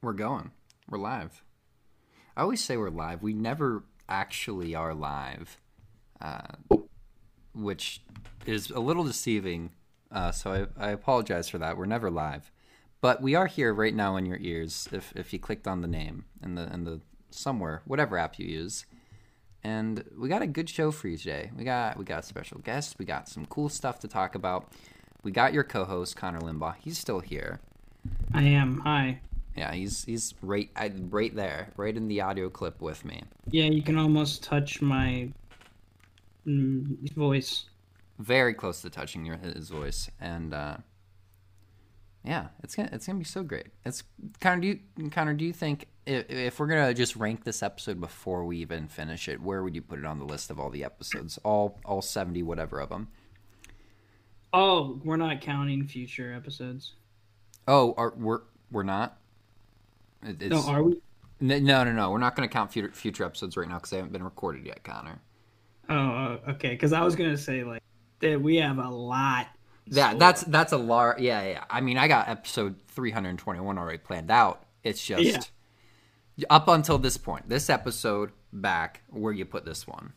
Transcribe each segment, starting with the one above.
We're going. We're live. I always say we're live. We never actually are live, uh, which is a little deceiving. Uh, so I, I apologize for that. We're never live, but we are here right now in your ears. If if you clicked on the name and the and the somewhere whatever app you use, and we got a good show for you today. We got we got special guest. We got some cool stuff to talk about. We got your co-host Connor Limbaugh. He's still here. I am. Hi. Yeah, he's he's right I, right there, right in the audio clip with me. Yeah, you can almost touch my mm, voice. Very close to touching your his voice, and uh, yeah, it's gonna it's gonna be so great. It's Connor. Do you Connor? Do you think if, if we're gonna just rank this episode before we even finish it, where would you put it on the list of all the episodes, all all seventy whatever of them? Oh, we're not counting future episodes. Oh, are, we're we're not. It- No, are we? No, no, no. We're not going to count future, future episodes right now because they haven't been recorded yet, Connor. Oh, okay. Because I was gonna say like that we have a lot. Yeah, So- that's that's a large. Yeah, yeah. I mean, I got episode 321 already planned out. It's just up until this point, this episode back, where you put this one.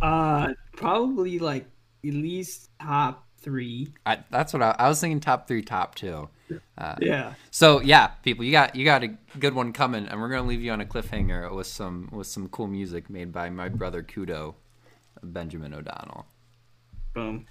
uh probably like at least top three. I, that's what I, I was thinking. Top three, top two. Uh, yeah. So yeah, people, you got you got a good one coming, and we're gonna leave you on a cliffhanger with some with some cool music made by my brother Kudo, Benjamin O'Donnell. Boom.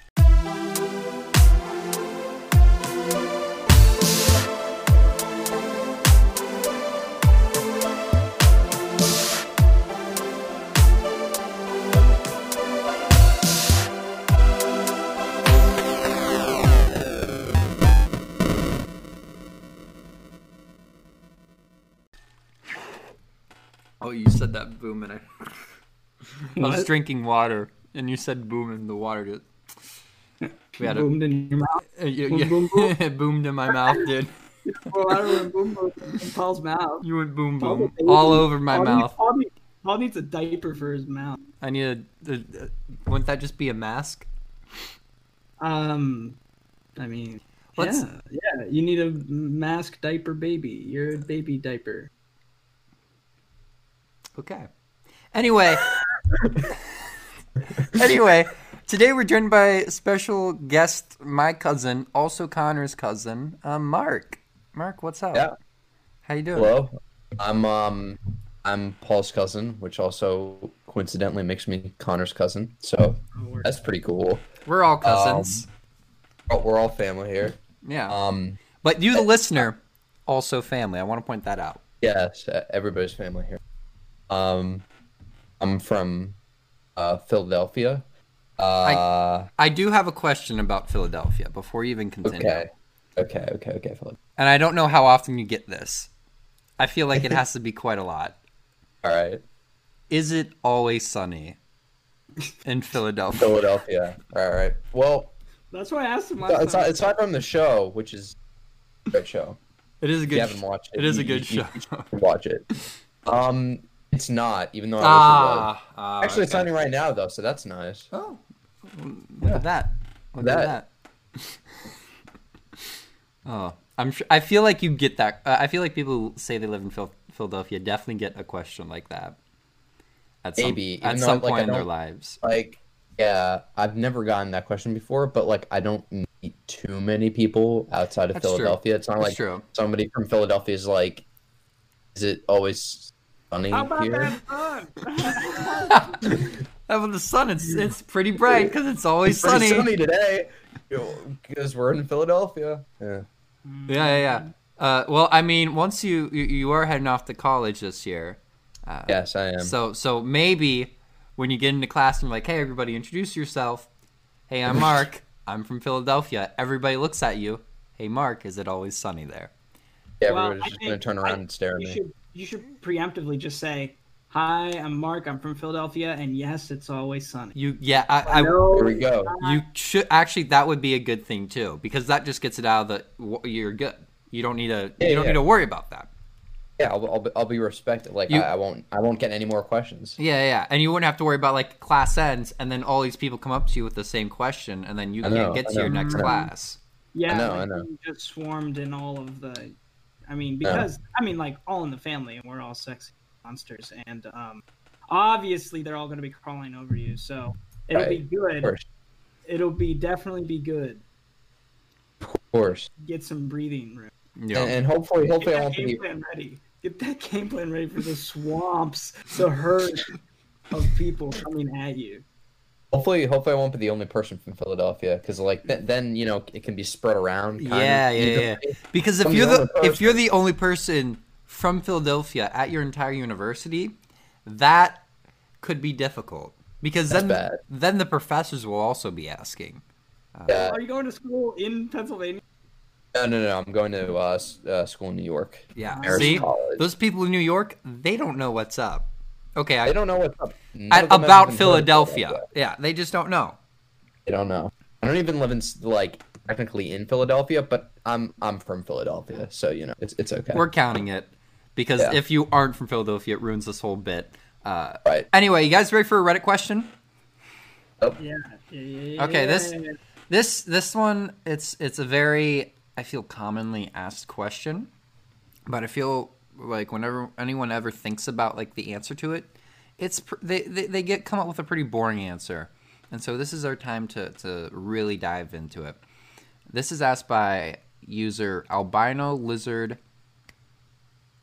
Oh, you said that boom, and I, I was drinking water, and you said boom, and the water just. We had a, Boomed in your mouth. uh, yeah, Boom, yeah, boom, boom. it boomed in my mouth, dude. Well, I know. Boom, boom in Paul's mouth. You went boom Paul boom all over my Paul mouth. Needs, Paul, needs, Paul needs a diaper for his mouth. I need a, a, a. Wouldn't that just be a mask? Um, I mean, Let's- yeah, yeah. You need a mask diaper baby. You're a baby diaper. Okay. Anyway. anyway, today we're joined by special guest, my cousin, also Connor's cousin, uh, Mark. Mark, what's up? Yeah. How you doing? Hello. I'm um I'm Paul's cousin, which also coincidentally makes me Connor's cousin. So that's pretty cool. We're all cousins. Oh, We're all family here. yeah. Um but you, the listener, also family. I want to point that out. yes, uh, everybody's family here. Um I'm from uh Philadelphia. Uh I do have a question about Philadelphia before you even continue. okay. Okay, okay, okay, Philip. And I don't know how often you get this. I feel like it has to be quite a lot. All right. Is it always sunny in Philadelphia? Philadelphia. All right. Well, That's why I asked him last it's not, it's not from the show, which is a great show. It is a If good you haven't watched it, It is a good you- show. you watch it. Um, it's not, even though I Ah, wish it was. ah, Actually, it's okay. sunny right now though, so that's nice. Oh, look at that! Look at That. that! oh, I'm sure. I feel like you get that. Uh, I feel like people who say they live in Phil- Philadelphia definitely get a question like that. At some, Maybe, at even though, some like, point in their lives. Like, yeah, I've never gotten that question before, but like, I don't meet too many people outside of That's true. Philadelphia. It's not That's like true. somebody from Philadelphia is like, is it always sunny How about here? that fun? Oh, well, the sun it's it's pretty bright because it's always It's sunny. sunny today because we're in Philadelphia. Yeah. Yeah, yeah, yeah. Uh, well, I mean, once you, you you are heading off to college this year, uh, Yes, I am. So so maybe when you get into class and you're like, hey, everybody, introduce yourself. Hey, I'm Mark. I'm from Philadelphia. Everybody looks at you. Hey, Mark, is it always sunny there? yeah, Well, everybody's I just gonna turn around I- and stare at me. should you should preemptively just say, "Hi, I'm Mark. I'm from Philadelphia, and yes, it's always sunny." You yeah, I, I No, Here we go. you should actually that would be a good thing too because that just gets it out of the you're good. You don't need to Yeah, you don't yeah. need to worry about that. Yeah, I'll, I'll, be, I'll be respected. Like You- I, I won't I won't get any more questions. Yeah, yeah, and you wouldn't have to worry about like class ends and then all these people come up to you with the same question and then you I can't know, get I to your next class. Yeah, I know, like, I know. you just swarmed in all of the. I mean, because I mean, like all in the family, and we're all sexy monsters, and um, obviously they're all going to be crawling over you. So it'll Right. be good. It'll be definitely be good. Of course. Get some breathing room. Yeah. And, and hopefully, Get hopefully I won't game be. plan ready. Get that game plan ready for the swamps, the herd of people coming at you. Hopefully, hopefully I won't be the only person from Philadelphia because like th- then you know it can be spread around. kind Yeah, of yeah, yeah. evenly. Because if From you're the the if you're the only person from Philadelphia at your entire university, that could be difficult. Because That's then bad. then the professors will also be asking. Yeah. Are you going to school in Pennsylvania? No, no, no. I'm going to uh, uh, school in New York. Yeah. Marist See, College. those people in New York, they don't know what's up. Okay, I I, don't know what's up. None I, of them have about even heard of Philadelphia. Yeah, they just don't know. I don't know. I don't even live in like technically in Philadelphia, but I'm I'm from Philadelphia, so you know it's it's okay. We're counting it because Yeah. if you aren't from Philadelphia, it ruins this whole bit. Uh, Right. anyway, you guys ready for a Reddit question? Yeah. yeah, yeah, yeah Okay, this- yeah, yeah. This this one it's it's a very I feel commonly asked question, but I feel like whenever anyone ever thinks about like the answer to it, it's pr- they, they they get come up with a pretty boring answer, and so this is our time to to really dive into it. This is asked by user albino lizard.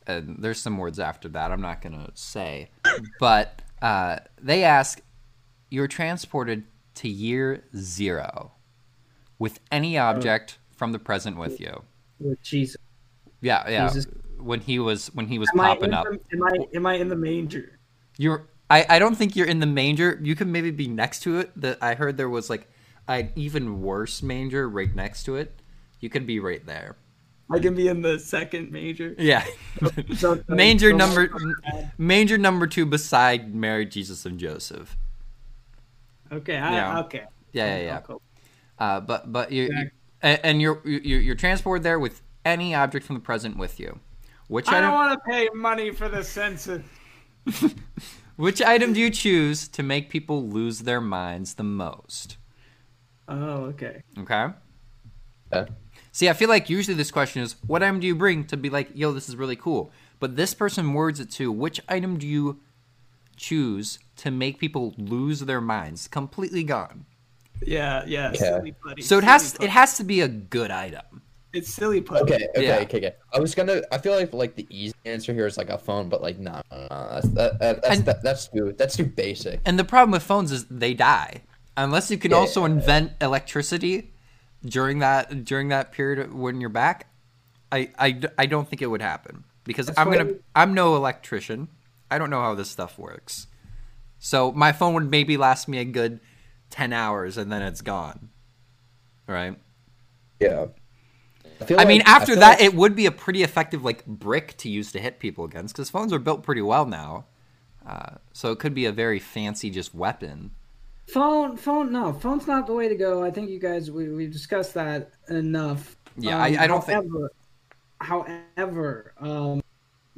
And there's some words after that I'm not gonna say, but uh, they ask, "You're transported to year zero with any object from the present with you." With Jesus. Yeah, yeah. Jesus. When he was when he was Am popping up, the, am I am I in the manger? you're. I, I don't think you're in the manger. You could maybe be next to it. That I heard there was like an even worse manger right next to it. You could be right there. I can be in the second manger. Yeah. So- manger so- number manger number two beside Mary, Jesus, and Joseph. Okay. I, Yeah. Okay. Yeah, yeah, yeah. I'll. Uh, but but you, Exactly. and, and you're you're you're transported there with any object from the present with you. Which I item? don't want to pay money for the census. Which item do you choose to make people lose their minds the most? Oh, okay. Okay. Yeah. See, I feel like usually this question is, what item do you bring to be like, yo, this is really cool? But this person words it to, which item do you choose to make people lose their minds, completely gone? Yeah, yeah. Okay. Silly putty. So it has putty. it has to be a good item. It's silly putty. Okay, okay, Yeah. okay, okay. I was gonna. I feel like like the easy answer here is like a phone, but like no, no, no. That's that, that, that's And- that, that's too that's too basic. And the problem with phones is they die unless you can Yeah. also invent electricity during that during that period when you're back. I, I, I don't think it would happen because That's I'm gonna I'm no electrician. I don't know how this stuff works. So my phone would maybe last me a good ten hours and then it's gone. Right. Yeah. Feel I mean, like- after feel that, like- it would be a pretty effective like brick to use to hit people against because phones are built pretty well now. Uh, so it could be a very fancy just weapon. Phone, phone, no, phone's not the way to go. I think you guys we we've discussed that enough. Yeah, I- I don't think- however, However, um,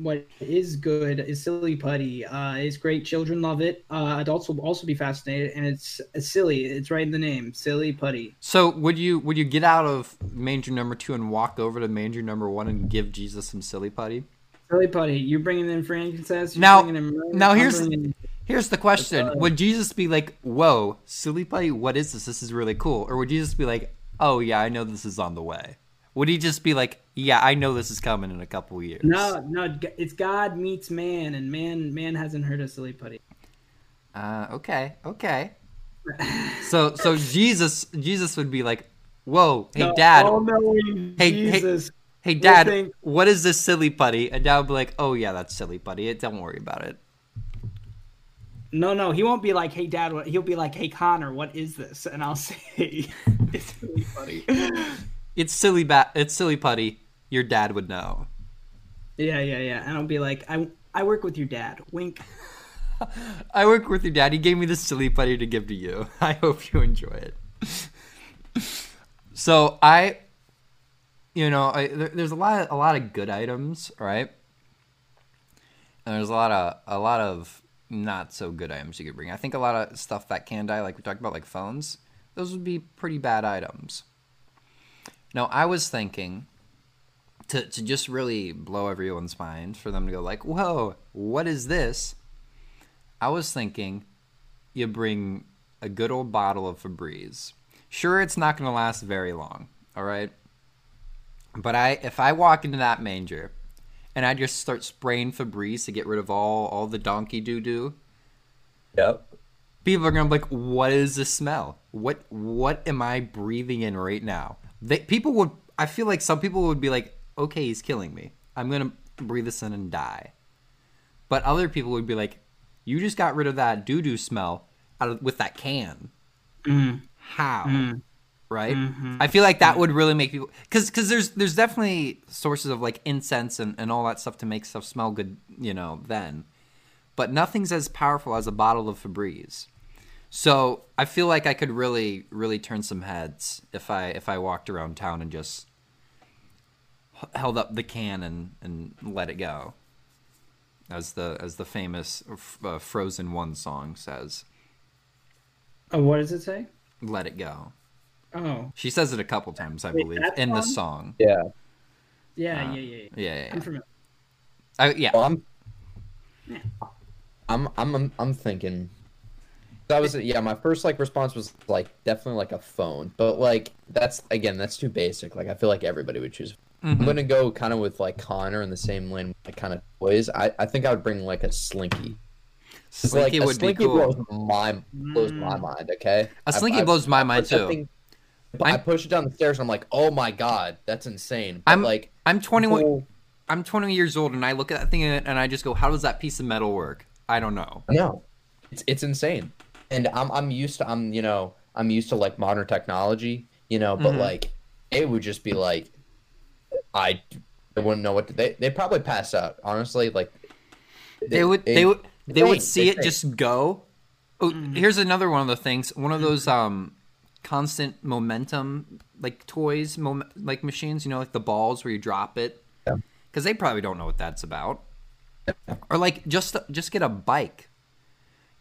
what is good is silly putty. Uh, it's great. Children love it. Uh, adults will also be fascinated, and it's, it's silly. It's right in the name, silly putty. So would you would you get out of manger number two and walk over to manger number one and give Jesus some silly putty? Silly putty. You're bringing in frankincense. You're Now- bringing in now here's- bringing- Here's the question: Would Jesus be like, "Whoa, silly putty, what is this? This is really cool," or would Jesus be like, "Oh yeah, I know this is on the way"? Would he just be like, "Yeah, I know this is coming in a couple years"? no, no. It's God meets man, and man, man hasn't heard of silly putty. Uh, okay, okay. So so Jesus Jesus would be like, "Whoa, hey No, dad, Hey, hey, Jesus. hey dad, think- what is this silly putty?" And dad would be like, "Oh yeah, that's silly putty. Don't worry about it." No, no, he won't be like, "Hey, Dad." What? He'll be like, "Hey, Connor, what is this?" And I'll say, "It's really funny." It's silly bat. It's silly putty. Your dad would know. yeah, yeah, yeah. And I'll be like, "I, I work with your dad." Wink. I work with your dad. He gave me this silly putty to give to you. I hope you enjoy it. so I, you know, I, there, there's a lot, of, a lot of good items, right? And there's a lot of, a lot of not so good items you could bring. I think a lot of stuff that can die, like we talked about, like phones, those would be pretty bad items. Now I was thinking to to just really blow everyone's mind for them to go like, "Whoa, what is this?" I was thinking you bring a good old bottle of Febreze. Sure, it's not going to last very long, all right? But I if I walk into that manger and I just start spraying Febreze to get rid of all all the donkey doo doo, Yep. people are gonna be like, "What is this smell? What what am I breathing in right now?" They, people would. I feel like some people would be like, "Okay, he's killing me. I'm gonna breathe this in and die." But other people would be like, "You just got rid of that doo doo smell out of, with that can. Mm. How?" Right? Mhm. I feel like that would really make people because because there's there's definitely sources of like incense and, and all that stuff to make stuff smell good, you know. Then, but nothing's as powerful as a bottle of Febreze. So I feel like I could really, really turn some heads if I if I walked around town and just held up the can and, and let it go, as the as the famous uh, Frozen One song says, Oh, what does it say? "Let it go." Oh, She says it a couple times, I Wait, believe, that in the song? song. Yeah. yeah, Uh, yeah, yeah. yeah. Yeah, yeah, I'm yeah. familiar. I, yeah. Well, I'm, I'm, I'm, I'm, I'm thinking. That was yeah. My first like response was like definitely like a phone, but like that's again that's too basic. Like I feel like everybody would choose. I'm Mhm. gonna go kind of with like Connor in the same lane, like kind of toys. I, I think I would bring like a Slinky. 'Cause, Slinky like, a would be Slinky cool. blows my blows my Mm. mind. Okay, A I- Slinky I- blows my mind too. thing- but I I'm- push it down the stairs and I'm like, oh my god, that's insane. But I'm- like, I'm 21. people- I'm 20 years old, and I look at that thing and I just go, "How does that piece of metal work?" I don't know. No, it's it's insane, and I'm I'm used to I'm you know I'm used to like modern technology, you know, but Mhm. like it would just be like I, I wouldn't know what to, they they probably pass out honestly like They would. it- They would. They would see they it faint. just go. Oh, here's another one of the things. One of those um, constant momentum like toys, mom- like machines. You know, like the balls where you drop it. Yeah. Because they probably don't know what that's about. Or like just just get a bike.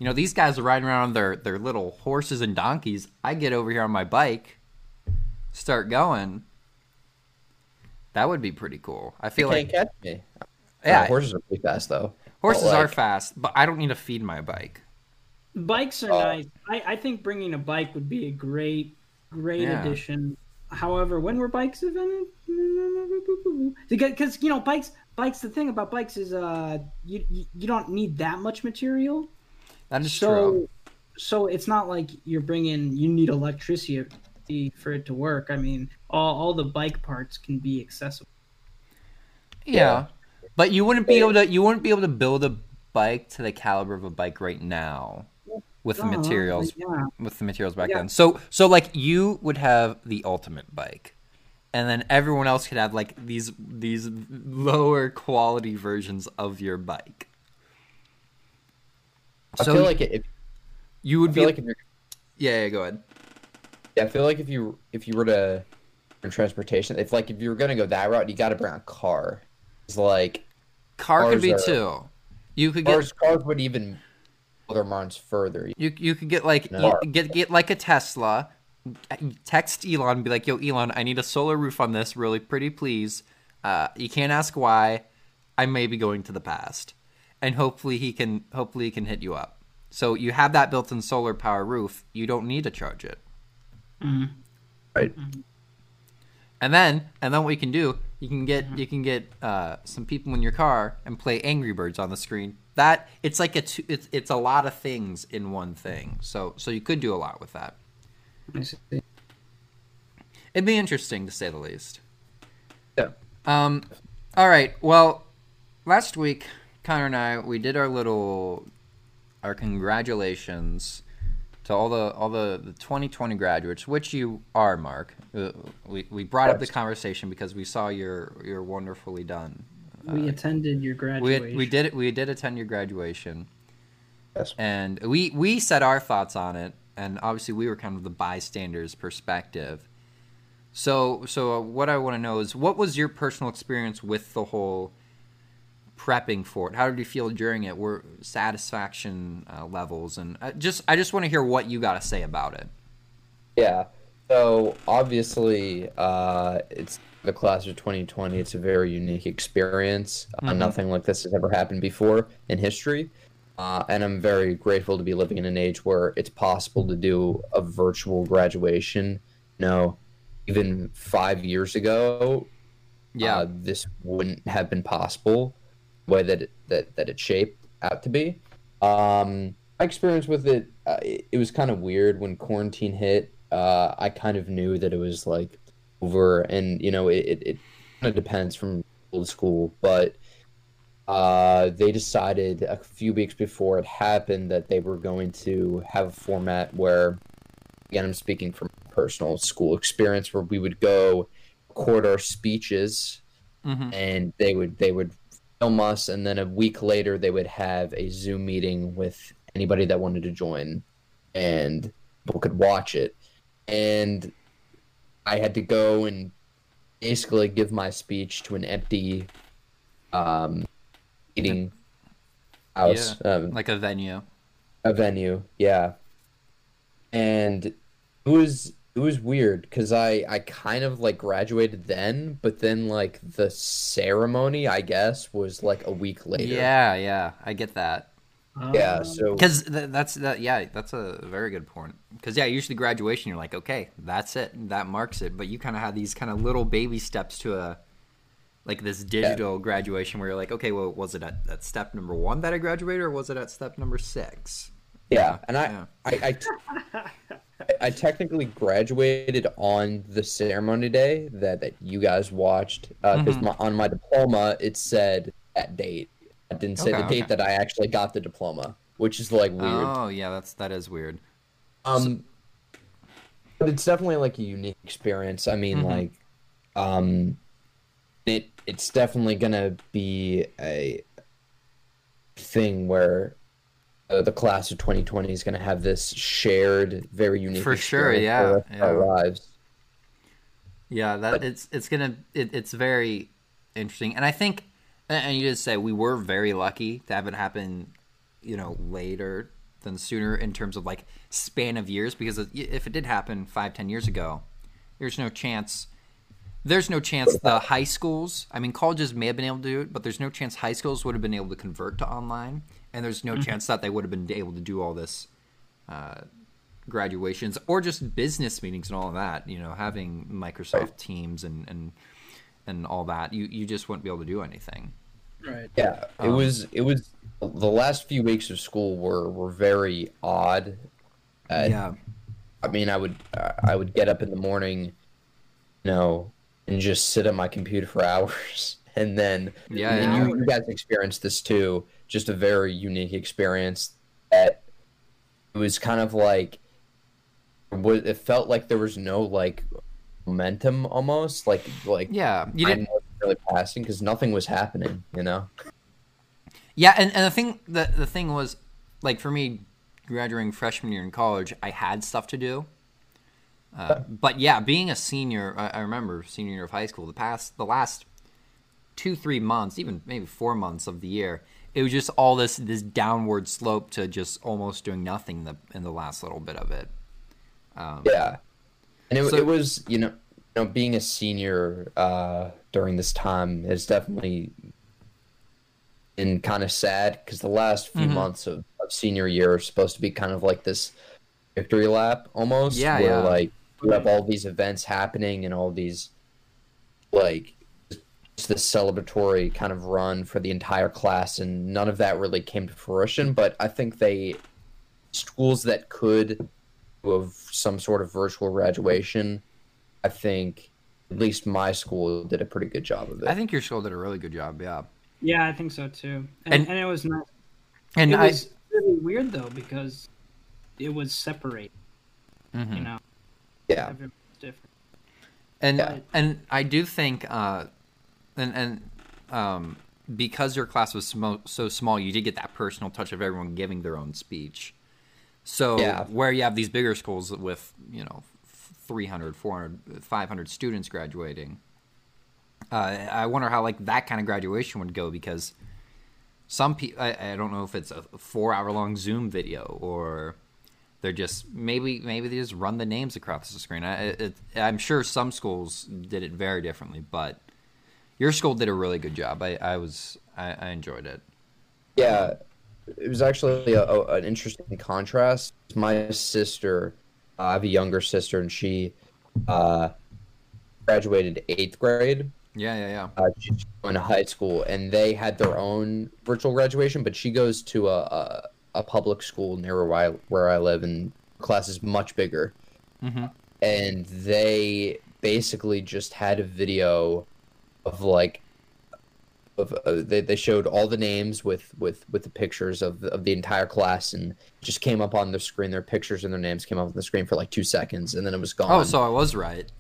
You know, these guys are riding around on their their little horses and donkeys. I get over here on my bike, start going. That would be pretty cool. I they feel can't like catch me. yeah, Uh, horses are pretty fast though. horses but, are fast, but I don't need to feed my bike. Bikes are Uh, nice. I, I think bringing a bike would be a great, great Yeah. addition. However, when were bikes invented? Because you know, bikes. Bikes. The thing about bikes is, uh, you you, you don't need that much material. That is so, true. so it's not like you're bringing. You need electricity for it to work. I mean, all all the bike parts can be accessible. Yeah. But you wouldn't be able to you wouldn't be able to build a bike to the caliber of a bike right now with the materials Yeah. with the materials back Yeah. then. So so like you would have the ultimate bike. And then everyone else could have like these these lower quality versions of your bike. I So feel like if you I would be like if you're yeah, yeah, go ahead. Yeah, I feel like if you if you were to in transportation, if like if you were gonna go that route, you got to bring a car. It's like Car could be are- too. You could get cars. Cars would even other minds further. You you could get like No. get get like a Tesla. Text Elon and be like, "Yo, Elon, I need a solar roof on this, really pretty, please." Uh, you can't ask why. I may be going to the past, and hopefully he can hopefully he can hit you up. So you have that built-in solar power roof. You don't need to charge it. Mhm. Right. And then and then what you can do, you can get Mm-hmm. you can get uh, some people in your car and play Angry Birds on the screen. That it's like a two, it's it's a lot of things in one thing. So so you could do a lot with that. I see. It'd be interesting to say the least. Yeah. Um, all right. Well, last week, Connor and I we did our little our congratulations to all the all the, the 2020 graduates, which you are, Mark. Uh, we we brought up the conversation because we saw your your wonderfully done. We attended your graduation. had, we did we did attend your graduation, Yes. and we we said our thoughts on it, and obviously we were kind of the bystanders' perspective. So so uh, what I want to know is what was your personal experience with the whole prepping for it? How did you feel during it? Were satisfaction uh, levels and uh, just I just want to hear what you got to say about it. Yeah. So obviously, uh, it's the class of 2020. It's a very unique experience. Uh, Mhm. nothing like this has ever happened before in history, uh, and I'm very grateful to be living in an age where it's possible to do a virtual graduation. No, even five years ago, Yeah. uh, this wouldn't have been possible. Way that it, that that it shaped out to be. Um, my experience with it, uh, it, it was kind of weird when quarantine hit. Uh, I kind of knew that it was like over, and you know, it it, it kind of depends from school to school, but. Uh, they decided a few weeks before it happened that they were going to have a format where, again, I'm speaking from personal school experience, where we would go record our speeches hmm and they would they would us and then a week later they would have a zoom meeting with anybody that wanted to join and people could watch it and i had to go and basically give my speech to an empty um meeting house um, Like a venue. a venue yeah and it was it was weird because i i kind of like graduated then but then like the ceremony i guess was like a week later Yeah, yeah, I get that. yeah Um, so Because th- that's that. Yeah, that's a very good point. Because yeah, usually graduation, you're like, okay, that's it, that marks it. But you kind of have these kind of little baby steps to a like this digital graduation where you're like, okay, well, was it at, at step number one that I graduated, or was it at step number six? yeah and i Yeah. I, I t- I technically graduated on the ceremony day that, that you guys watched because Mhm. my, on my diploma it said that date. I didn't say Okay, the date okay. that I actually got the diploma, which is like weird. Oh yeah, that's that is weird. Um, but it's definitely like a unique experience. I mean, Mhm. like, um, it it's definitely gonna be a thing where uh, the class of 2020 is gonna have this shared, very unique. For sure, yeah, for of our lives. Yeah, that it's it's gonna it, it's very interesting, and I think, and and you just say we were very lucky to have it happen, you know, later than sooner in terms of like span of years. Because if it did happen five ten years ago, there's no chance. There's no chance the high schools. I mean, colleges may have been able to do it, but there's no chance high schools would have been able to convert to online, and there's no chance that they would have been able to do all this uh, graduations or just business meetings and all of that. You know, having Microsoft Teams and and and all that, you you just wouldn't be able to do anything. Right. Yeah, it Um, was. It was. The last few weeks of school were were very odd. Uh, yeah, I mean, I would I would get up in the morning, you know, and just sit at my computer for hours, and then yeah, and yeah. you, you guys experienced this too. Just a very unique experience. That it was kind of like, it felt like there was no like momentum almost like like yeah. You didn't. really passing because nothing was happening. You know. Yeah, and, and the thing the the thing was, like for me, graduating freshman year in college, I had stuff to do. Uh, but yeah, being a senior, I, I remember senior year of high school. The past, the last two, three months, even maybe four months of the year, it was just all this this downward slope to just almost doing nothing the, in the last little bit of it. Um, Yeah, and it, So- it was you know you know being a senior uh, during this time is definitely been kind of sad because the last few Mhm. months of, of senior year are supposed to be kind of like this victory lap almost. Yeah, where yeah. like you have all these events happening and all these like this celebratory kind of run for the entire class and none of that really came to fruition but i think they schools that could of some sort of virtual graduation, I think at least my school did a pretty good job of it. I think your school did a really good job. Yeah, Yeah, I think so too. And, And- and, it was nice. and it I. was really weird though because it was separate. Mhm. You know, yeah, everyone's different. and Yeah. and I do think, uh, and and um, because your class was smo- so small, you did get that personal touch of everyone giving their own speech. So Yeah. where you have these bigger schools with you know 300, 400, 500 students graduating, uh, I wonder how like that kind of graduation would go because some people I, I don't know if it's a four hour long Zoom video or they're just maybe maybe they just run the names across the screen. I, it, I'm sure some schools did it very differently, but your school did a really good job. I, I was I, I enjoyed it. Yeah, it was actually a, a, an interesting contrast. My sister, uh, I have a younger sister, and she uh, graduated eighth grade. Yeah, yeah, yeah. Uh, she's going to high school, and they had their own virtual graduation. But she goes to a a, a public school near where I, where I live, and class is much bigger. Mm-hmm. And they basically just had a video of like of uh, they, they showed all the names with with with the pictures of the, of the entire class and just came up on the screen their pictures and their names came up on the screen for like two seconds and then it was gone Oh, so I was right.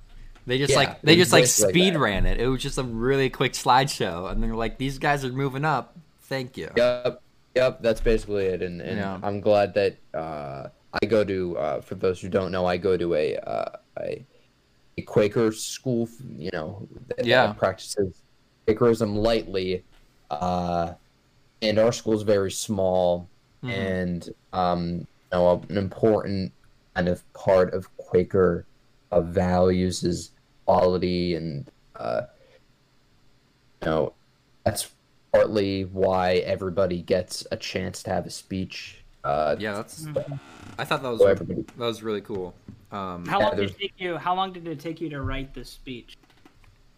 They just Yeah, like they just like basically like speed ran it. It was just a really quick slideshow, and they're like, "These guys are moving up." Thank you. yep yep that's basically it and, and Yeah. i'm glad that uh i go to uh for those who don't know i go to a uh a, a quaker school you know that, Yeah. that practices quakerism lightly uh and our school is very small Mhm. and um, you know, an important kind of part of Quaker uh, values is quality, and uh, you know, that's partly why everybody gets a chance to have a speech. Uh, Yeah, that's. Mm-hmm. I thought that was so everybody, that was really cool. Um, How Yeah, long did it take you? How long did it take you to write this speech?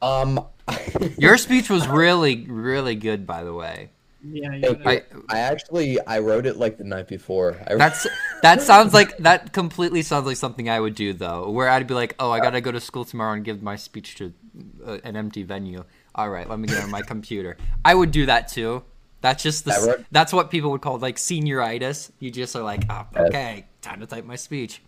um, your speech was really really good, by the way. Yeah, Thank I I actually I wrote it like the night before. I, that's that sounds like that completely sounds like something I would do though, where I'd be like, "Oh, I gotta go to school tomorrow and give my speech to uh, an empty venue." All right, let me get on my computer. I would do that too. That's just the wrote- that's what people would call like senioritis. You just are like, "Oh, okay, time to type my speech."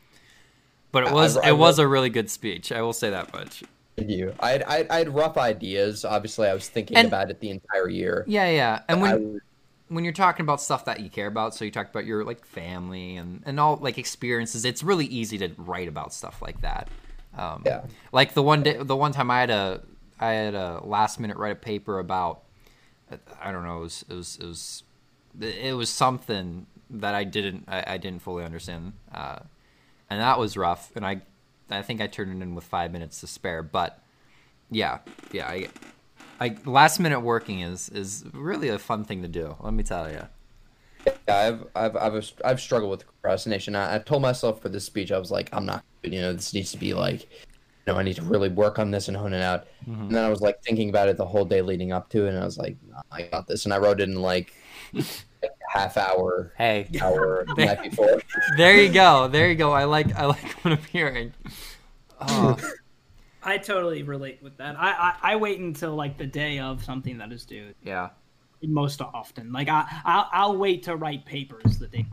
But it was I it was wrote- a really good speech. I will say that much. Thank you. I had, I, had- I had rough ideas. Obviously, I was thinking And- about it the entire year. Yeah, yeah. And when when you're talking about stuff that you care about, so you talk about your like family and and all like experiences, it's really easy to write about stuff like that. Um, Yeah. Like the one day, the one time I had a I had a last minute write a paper about I don't know it was it was it was, it was something that I didn't I, I didn't fully understand, uh, and that was rough. And I I think I turned it in with five minutes to spare, but yeah, yeah. I, I last minute working is is really a fun thing to do. Let me tell you. Yeah, I've I've I've I've struggled with procrastination. I, I told myself for this speech, I was like, I'm not, you know, this needs to be like, you know, I need to really work on this and hone it out. Mm-hmm. And then I was like thinking about it the whole day leading up to it, and I was like, "Nah, I got this. And I wrote it in like half hour, Hey, hour the night before. there you go. There you go. I like I like what I'm hearing. Oh, I totally relate with that. I, I I wait until like the day of something that is due. yeah. Most often, like I I'll, I'll wait to write papers the day.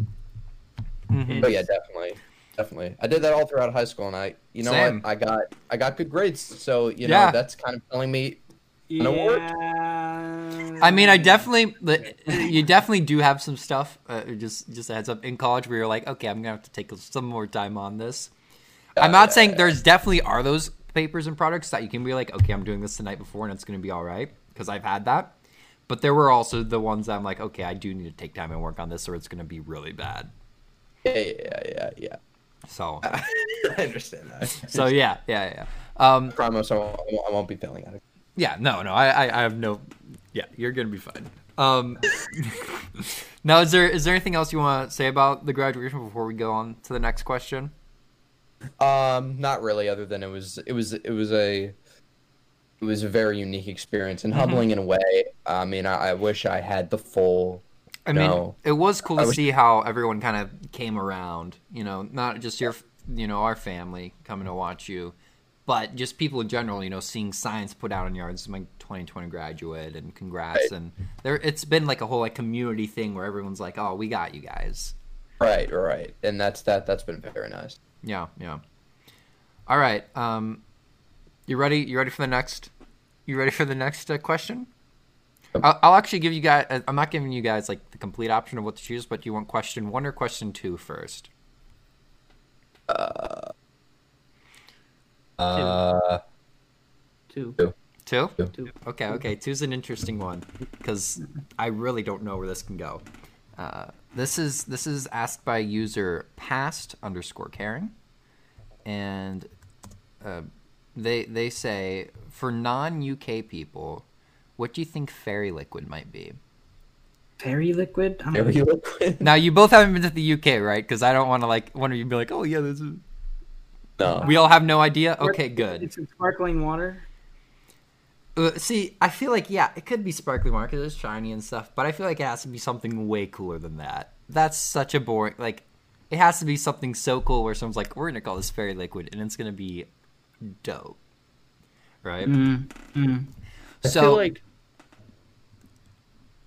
Mhm. Oh yeah, definitely, definitely. I did that all throughout high school, and I, you know, Same. what, I got I got good grades. So you know, Yeah. that's kind of telling me An award? I mean, I definitely, you definitely do have some stuff. Uh, just, just a heads up in college where you're like, okay, I'm gonna have to take some more time on this. I'm not yeah, saying there's definitely are those papers and products that you can be like, okay, I'm doing this the night before and it's gonna be all right because I've had that. But there were also the ones that I'm like, okay, I do need to take time and work on this, or it's gonna be really bad. yeah, yeah, yeah, yeah. So, I understand that. so yeah, yeah, yeah. Um, promise I won't, I won't- I won't be failing at it. Yeah, no, no, I, I, I have no. Yeah, you're gonna be fine. Um, now, is there is there anything else you want to say about the graduation before we go on to the next question? Um, not really. Other than it was, it was, it was a, it was a very unique experience and humbling in a way. I mean, I, I wish I had the full. I mean, No. it was cool I to was- see how everyone kind of came around. You know, not just your, you know, our family coming to watch you, but just people in general. You know, seeing signs put out in yards. My 2020 graduate, and congrats. Right. And there, it's been like a whole like community thing where everyone's like, "Oh, we got you guys." Right, right, and that's that. That's been very nice. Yeah, yeah. All right. Um, you ready? You ready for the next? You ready for the next uh, question? I'll, I'll actually give you guys. uh, I'm not giving you guys like the complete option of what to choose, but you want question one or question two first? Uh, Two. Two. Two. Okay, okay. Two's an interesting one because I really don't know where this can go. Uh, this is this is asked by user past underscore caring, and uh, they they say for non UK people, what do you think fairy liquid might be? Fairy liquid. Fairy liquid? Now you both haven't been to the UK, right? Because I don't want to like one of you be like, oh yeah, this is. No. We all have no idea. Okay, good. It's sparkling water. Uh, see, I feel like yeah, it could be sparkling water because it's shiny and stuff, but I feel like it has to be something way cooler than that. That's such a boring like. It has to be something so cool where someone's like, "We're gonna call this fairy liquid," and it's gonna be dope, right? Mm, mm. I So feel like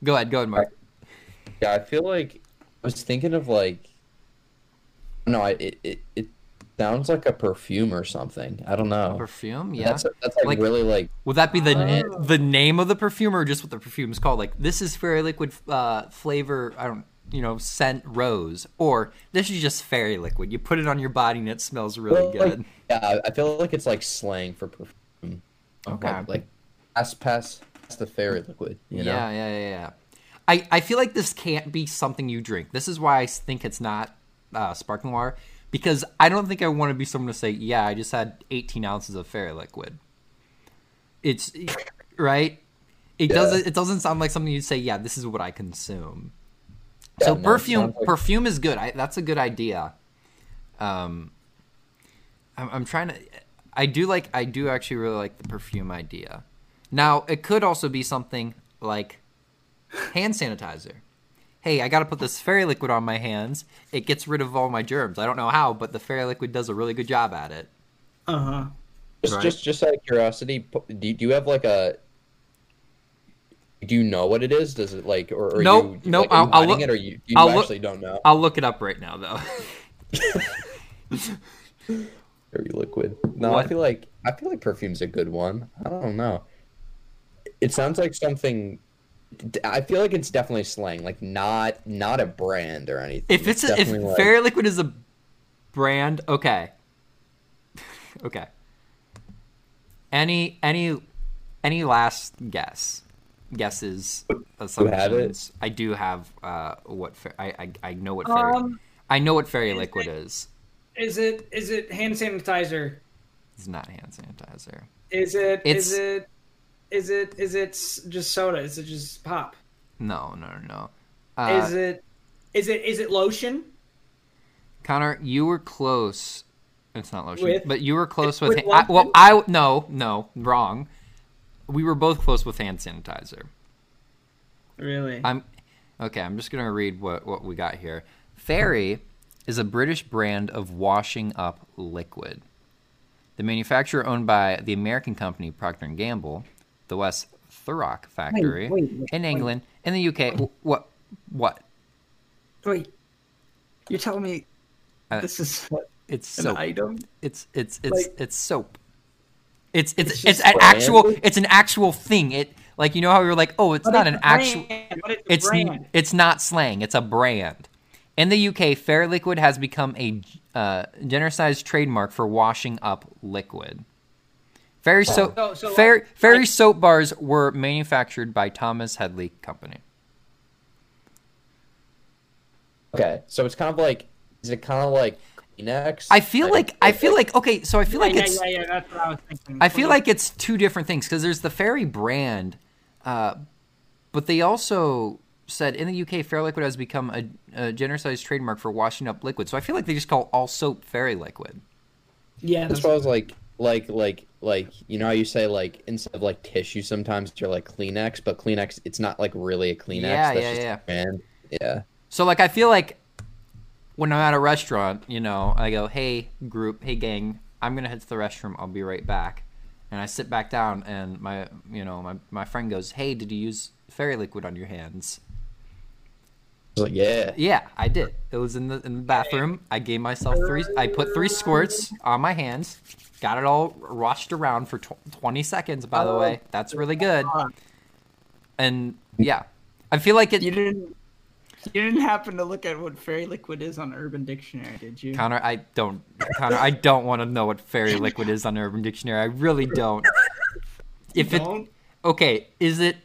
go ahead, go ahead, Mark. yeah, I feel like I was thinking of like no, I it it, it sounds like a perfume or something. I don't know. Perfume, yeah. That's that's like, Like- really like Would that be the Oh. the name of the perfume or just what the perfume is called? Like this is fairy liquid uh, flavor. I don't, you know, scent rose, or this is just fairy liquid. You put it on your body and it smells really Well, like, good. yeah, I feel like it's like slang for perfume. Okay. Like, like pass pass pass the fairy liquid, you know? Yeah, yeah, yeah, yeah. I, I feel like this can't be something you drink. This is why I think it's not uh, sparkling water because I don't think I want to be someone to say, yeah, I just had 18 ounces of fairy liquid. It's right. It Yeah. doesn't. It doesn't sound like something you'd say. Yeah, this is what I consume. Yeah, so no, perfume, like- perfume is good. I, that's a good idea. Um, I'm, I'm trying to. I do like. I do actually really like the perfume idea. Now it could also be something like hand sanitizer. Hey, I got to put this fairy liquid on my hands. It gets rid of all my germs. I don't know how, but the fairy liquid does a really good job at it. Uh huh. Just, Right. just, just out of curiosity, do you, do you have like a? Do you know what it is? Does it like, or, or Nope, you, nope, Like, are I'll- I'll look- it, or you, you I'll look- actually don't know? I'll look it up right now, though. Fairy liquid. No, What? I feel like I feel like perfume's a good one. I don't know. It sounds like something. I feel like it's definitely slang, like not not a brand or anything. if it's, a, if definitely, like- fairy liquid is a brand, okay, okay. Any any any last guess? Guesses, assumptions. I do have uh, what fa- I, I I know what fairy Um, I know what fairy is liquid it- is. is it is it hand sanitizer? It's not hand sanitizer. Is it It's- is it is it is it just soda? Is it just pop? No, no, no, no. Uh, is it is it is it lotion? Connor, you were close. It's not lotion, With- but you were close with. with I, well. I no, no, wrong. We were both close with hand sanitizer. Really? I'm okay. I'm just gonna read what what we got here. Fairy is a British brand of washing up liquid. The manufacturer owned by the American company Procter and Gamble, the West Thurrock factory wait, wait, in wait. England, in the UK. What? What? Wait, you're telling me Uh, this is It's an soap. item? It's it's it's Like- it's soap. It's it's It's it's, an actual it's an actual thing. It like you know how you're like oh it's But not it's an actual it's it's brand. it's not slang. It's a brand. In the UK, Fair Liquid has become a uh, genericized trademark for washing up liquid. Fairy soap, So- so, Fair, like- Fairy soap bars were manufactured by Thomas Hedley Company. Okay, so it's kind of like, is it kind of like Kleenex? I feel like I feel like okay, so I feel like it's yeah, yeah, that's what I was thinking. I feel like it's two different things because there's the Fairy brand, uh, but they also said in the UK, Fair Liquid has become a, a genericized trademark for washing up liquid. So I feel like they just call all soap Fairy Liquid. yeah, That's that's why I was like, like, like, like, you know how you say like instead of like tissue, sometimes you're like Kleenex, but Kleenex, it's not like really a Kleenex. Yeah, that's yeah, just yeah. Brand. Yeah. So like I feel like when I'm at a restaurant, you know, I go, "Hey group, hey gang, I'm gonna head to the restroom. I'll be right back." And I sit back down, and my, you know, my my friend goes, "Hey, did you use Fairy Liquid on your hands?" I was like, yeah. Yeah, I did. It was in the in the bathroom. I gave myself three. I put three squirts on my hands. Got it all washed around for tw- 20 seconds. By the oh. way, that's really good. And yeah, I feel like it. you didn't. You didn't happen to look at what fairy liquid is on Urban Dictionary, did you? Connor, I don't. Connor, I don't want to know what fairy liquid is on Urban Dictionary. I really don't. If it Don't? okay, is it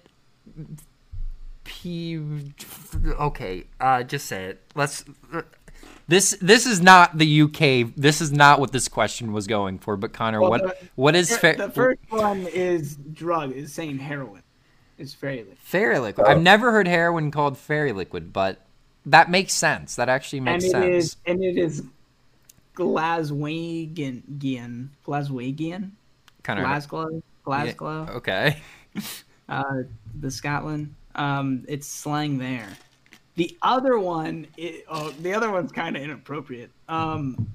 P. Okay, uh, just say it. Let's. This this is not the UK. This is not what this question was going for. But Connor, Well, what the- what is The first one is drug. Is saying heroin. It's fairy liquid. Fairy liquid. I've never heard heroin called fairy liquid, but that makes sense. That actually And makes it sense. is and it is Glaswegian. Glaswegian. Kind of Glasgow. Glasgow. okay. uh, the Scotland. Um, it's slang there. The other one, it, oh, the other one's kind of inappropriate. Um,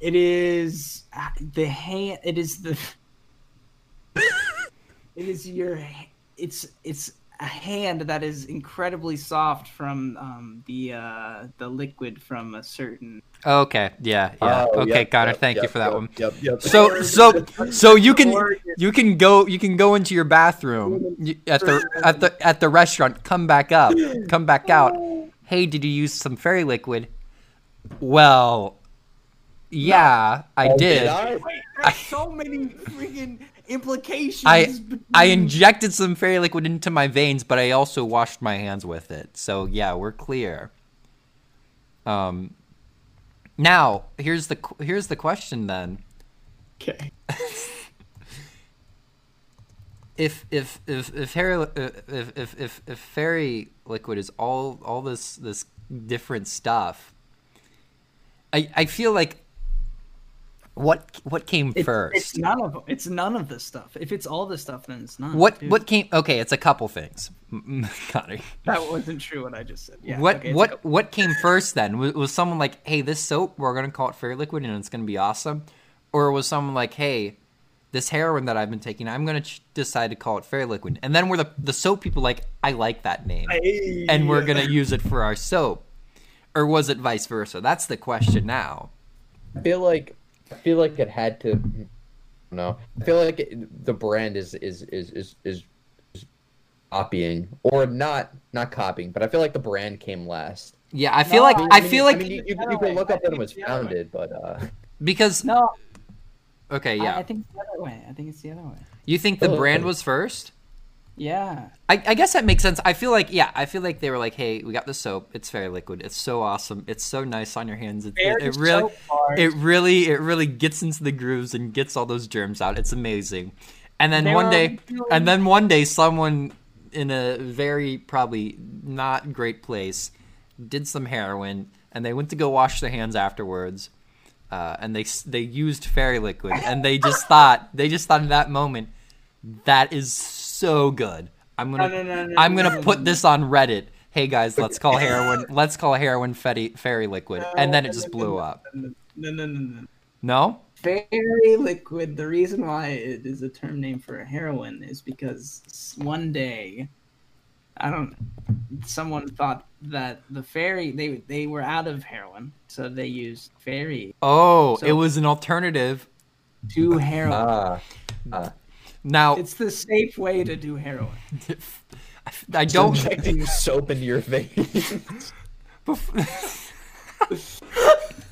it is the hand. It is the. it is your. It's it's a hand that is incredibly soft from um, the uh, the liquid from a certain. Okay. Yeah. Yeah. Oh, okay, yep, Connor. yep, thank you for that yep, one. Yep, yep. So so so you can you can go you can go into your bathroom at the at the at the restaurant. Come back up. Come back out. Hey, did you use some fairy liquid? Well, yeah, I Oh, did. I? Wait, there's so many freaking implications. I I injected some fairy liquid into my veins, but I also washed my hands with it. So yeah, we're clear. Um. Now here's the here's the question then. Okay. if if if if fairy uh, if if if, if fairy liquid is all all this this different stuff, I I feel like what what came It's, first? it's none of it's none of this stuff. If it's all this stuff, then it's not. what dude. what came? Okay, it's a couple things. Connor. That wasn't true. What I just said. Yeah. what okay, what like what came first then? Was, was someone like, "Hey, this soap, we're gonna call it fairy liquid, and it's gonna be awesome," or was someone like, "Hey, this heroin that I've been taking, I'm gonna ch- decide to call it fairy liquid," and then were the the soap people like, "I like that name," a- and we're gonna use it for our soap, or was it vice versa? That's the question now. I feel like I feel like it had to. No, I feel like it, the brand is is is is is is copying or not not copying, but I feel like the brand came last. Yeah, I feel No, like I I mean- feel I like mean, you, you, you can look up I when it was it's way. founded, but uh, because No. okay, yeah, I, think it's the other way. I think it's the other way. you think the Oh, brand was first. Yeah. I, I guess that makes sense. I feel like yeah, I feel like they were like, hey, we got the soap. It's fairy liquid. It's so awesome. It's so nice on your hands. It, it, it really, it really, it really gets into the grooves and gets all those germs out. It's amazing. And then There one day, really- and then one day, someone in a very probably not great place did some heroin, and they went to go wash their hands afterwards. Uh, and they they used fairy liquid, and they just thought they just thought in that moment that is so good. I'm gonna No, no, no, no, I'm no, gonna no, put no. this on Reddit. Hey guys, let's call heroin. Let's call heroin fairy fairy liquid, and then it just blew up. No, no, no, no. No, Fairy liquid. The reason why it is a term name for a heroin is because s- one day, I don't. Someone thought that the fairy they they were out of heroin, so they used fairy oh, So- it was an alternative. to heroin. ah, ah. Now it's the safe way to do heroin. I don't. injecting soap into your veins.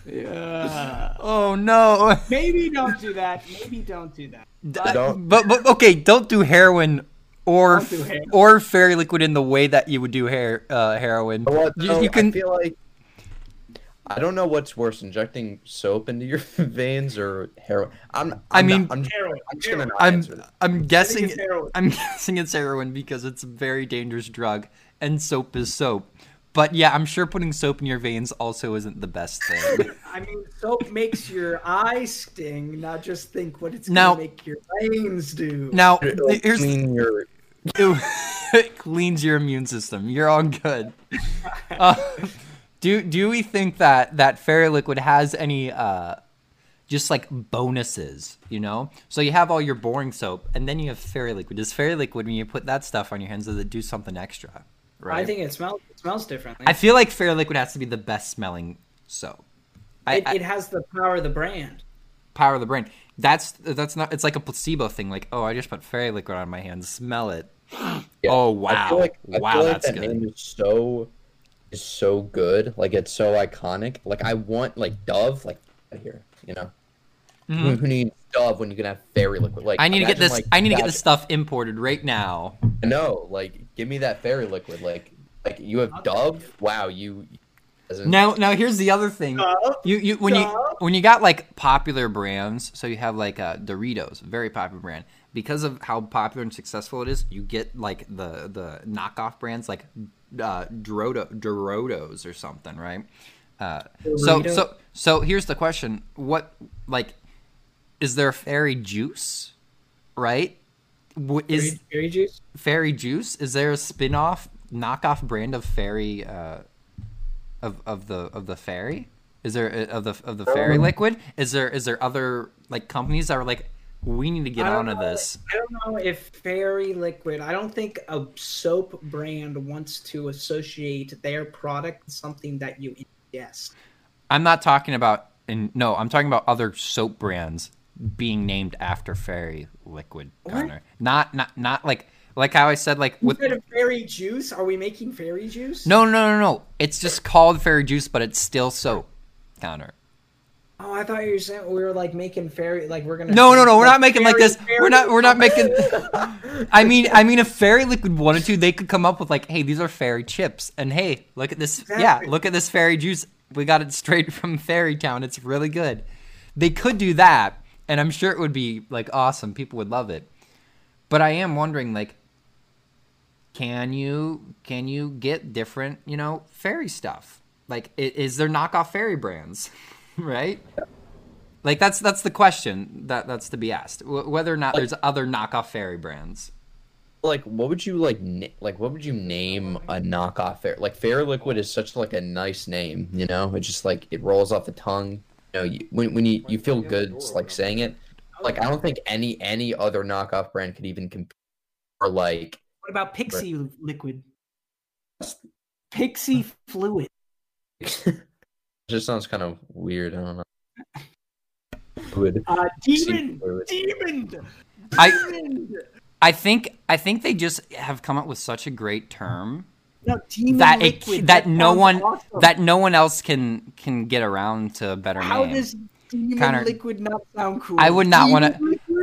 Yeah. oh no. Maybe don't do that. Maybe don't do that. But Don't- But but okay, don't do heroin or Don't heroin. or fairy liquid in the way that you would do hair uh, heroin. What, You, you can I feel like I don't know what's worse, injecting soap into your veins or heroin. I'm. I'm I mean- not, I'm, heroin. I'm just I'm. I'm guessing it's heroin. I'm guessing it's heroin because it's a very dangerous drug and soap is soap. But yeah, I'm sure putting soap in your veins also isn't the best thing. I mean, soap makes your eyes sting. not just think what it's Now- gonna make your veins do. now, It'll here's clean your. it cleans your immune system. You're all good. Uh, do do we think that that fairy liquid has any uh just like bonuses, you know? So you have all your boring soap and then you have fairy liquid. Does fairy liquid when you put that stuff on your hands does it do something extra? Right? I think it smells it smells differently. I feel like fairy liquid has to be the best smelling soap. I, it, I- it has the power of the brand. power of the brand. That's that's not. It's like a placebo thing. Like, oh, I just put fairy liquid on my hands. Smell it. Yeah. Oh I wow! feel like, I wow, feel like that's that good. name is so is so good. Like it's so iconic. Like I want like Dove. Like out of here. You know. Who, Mhm. who needs Dove when you can have fairy liquid? Like I need to get this. like, I need to get this stuff imported right now. No, like give me that fairy liquid. Like like you have Dove. Wow, you. as Now, now here's the other thing. You you when you when you got like popular brands, so you have like uh, Doritos, very popular brand. Because of how popular and successful it is, you get like the the knockoff brands like uh, Doroto, Dorotos or something, right? Uh, so so so here's the question: What like is there fairy juice, right? Is Berry, berry juice? fairy juice? Is there a spin-off knockoff brand of fairy uh, of of the of the fairy? Is there uh, of the of the fairy liquid? Is there is there other like companies that are like we need to get onto know. this? I don't know if Fairy Liquid. I don't think a soap brand wants to associate their product with something that you ingest. I'm not talking about and no, I'm talking about other soap brands being named after fairy liquid? Connor. Not not not like like how I said like with Instead of fairy juice, are we making fairy juice? no no no no. It's just called fairy juice, but it's still soap, Connor. Oh, I thought you were saying we were like making fairy, like we're gonna. No, no, no. We're not making like this. We're not. We're not making. I mean, I mean, if Fairy Liquid wanted to, they could come up with like, "Hey, these are fairy chips," and hey, look at this. Yeah, look at this fairy juice. We got it straight from Fairy Town. It's really good. They could do that, and I'm sure it would be like awesome. People would love it. But I am wondering, like, can you can you get different, you know, fairy stuff? Like, is there knockoff fairy brands, right? Like that's that's the question that that's to be asked. Wh- Whether or not there's other knockoff fairy brands. like what would you like na- like what would you name a knockoff fair like fair liquid is such like a nice name you know it just like it rolls off the tongue you know you, when, when you you feel good just, like saying it like i don't think any any other knockoff brand could even compare or like What about Pixie Liquid? Pixie Fluid. it just sounds kind of weird i don't know Liquid. Uh, demon, demon, I demon. I think I think they just have come up with such a great term No, demon that it liquid. that no one awesome. that no one else can can get around to a better How name. does demon Connor, liquid not sound cool? I would not wanna-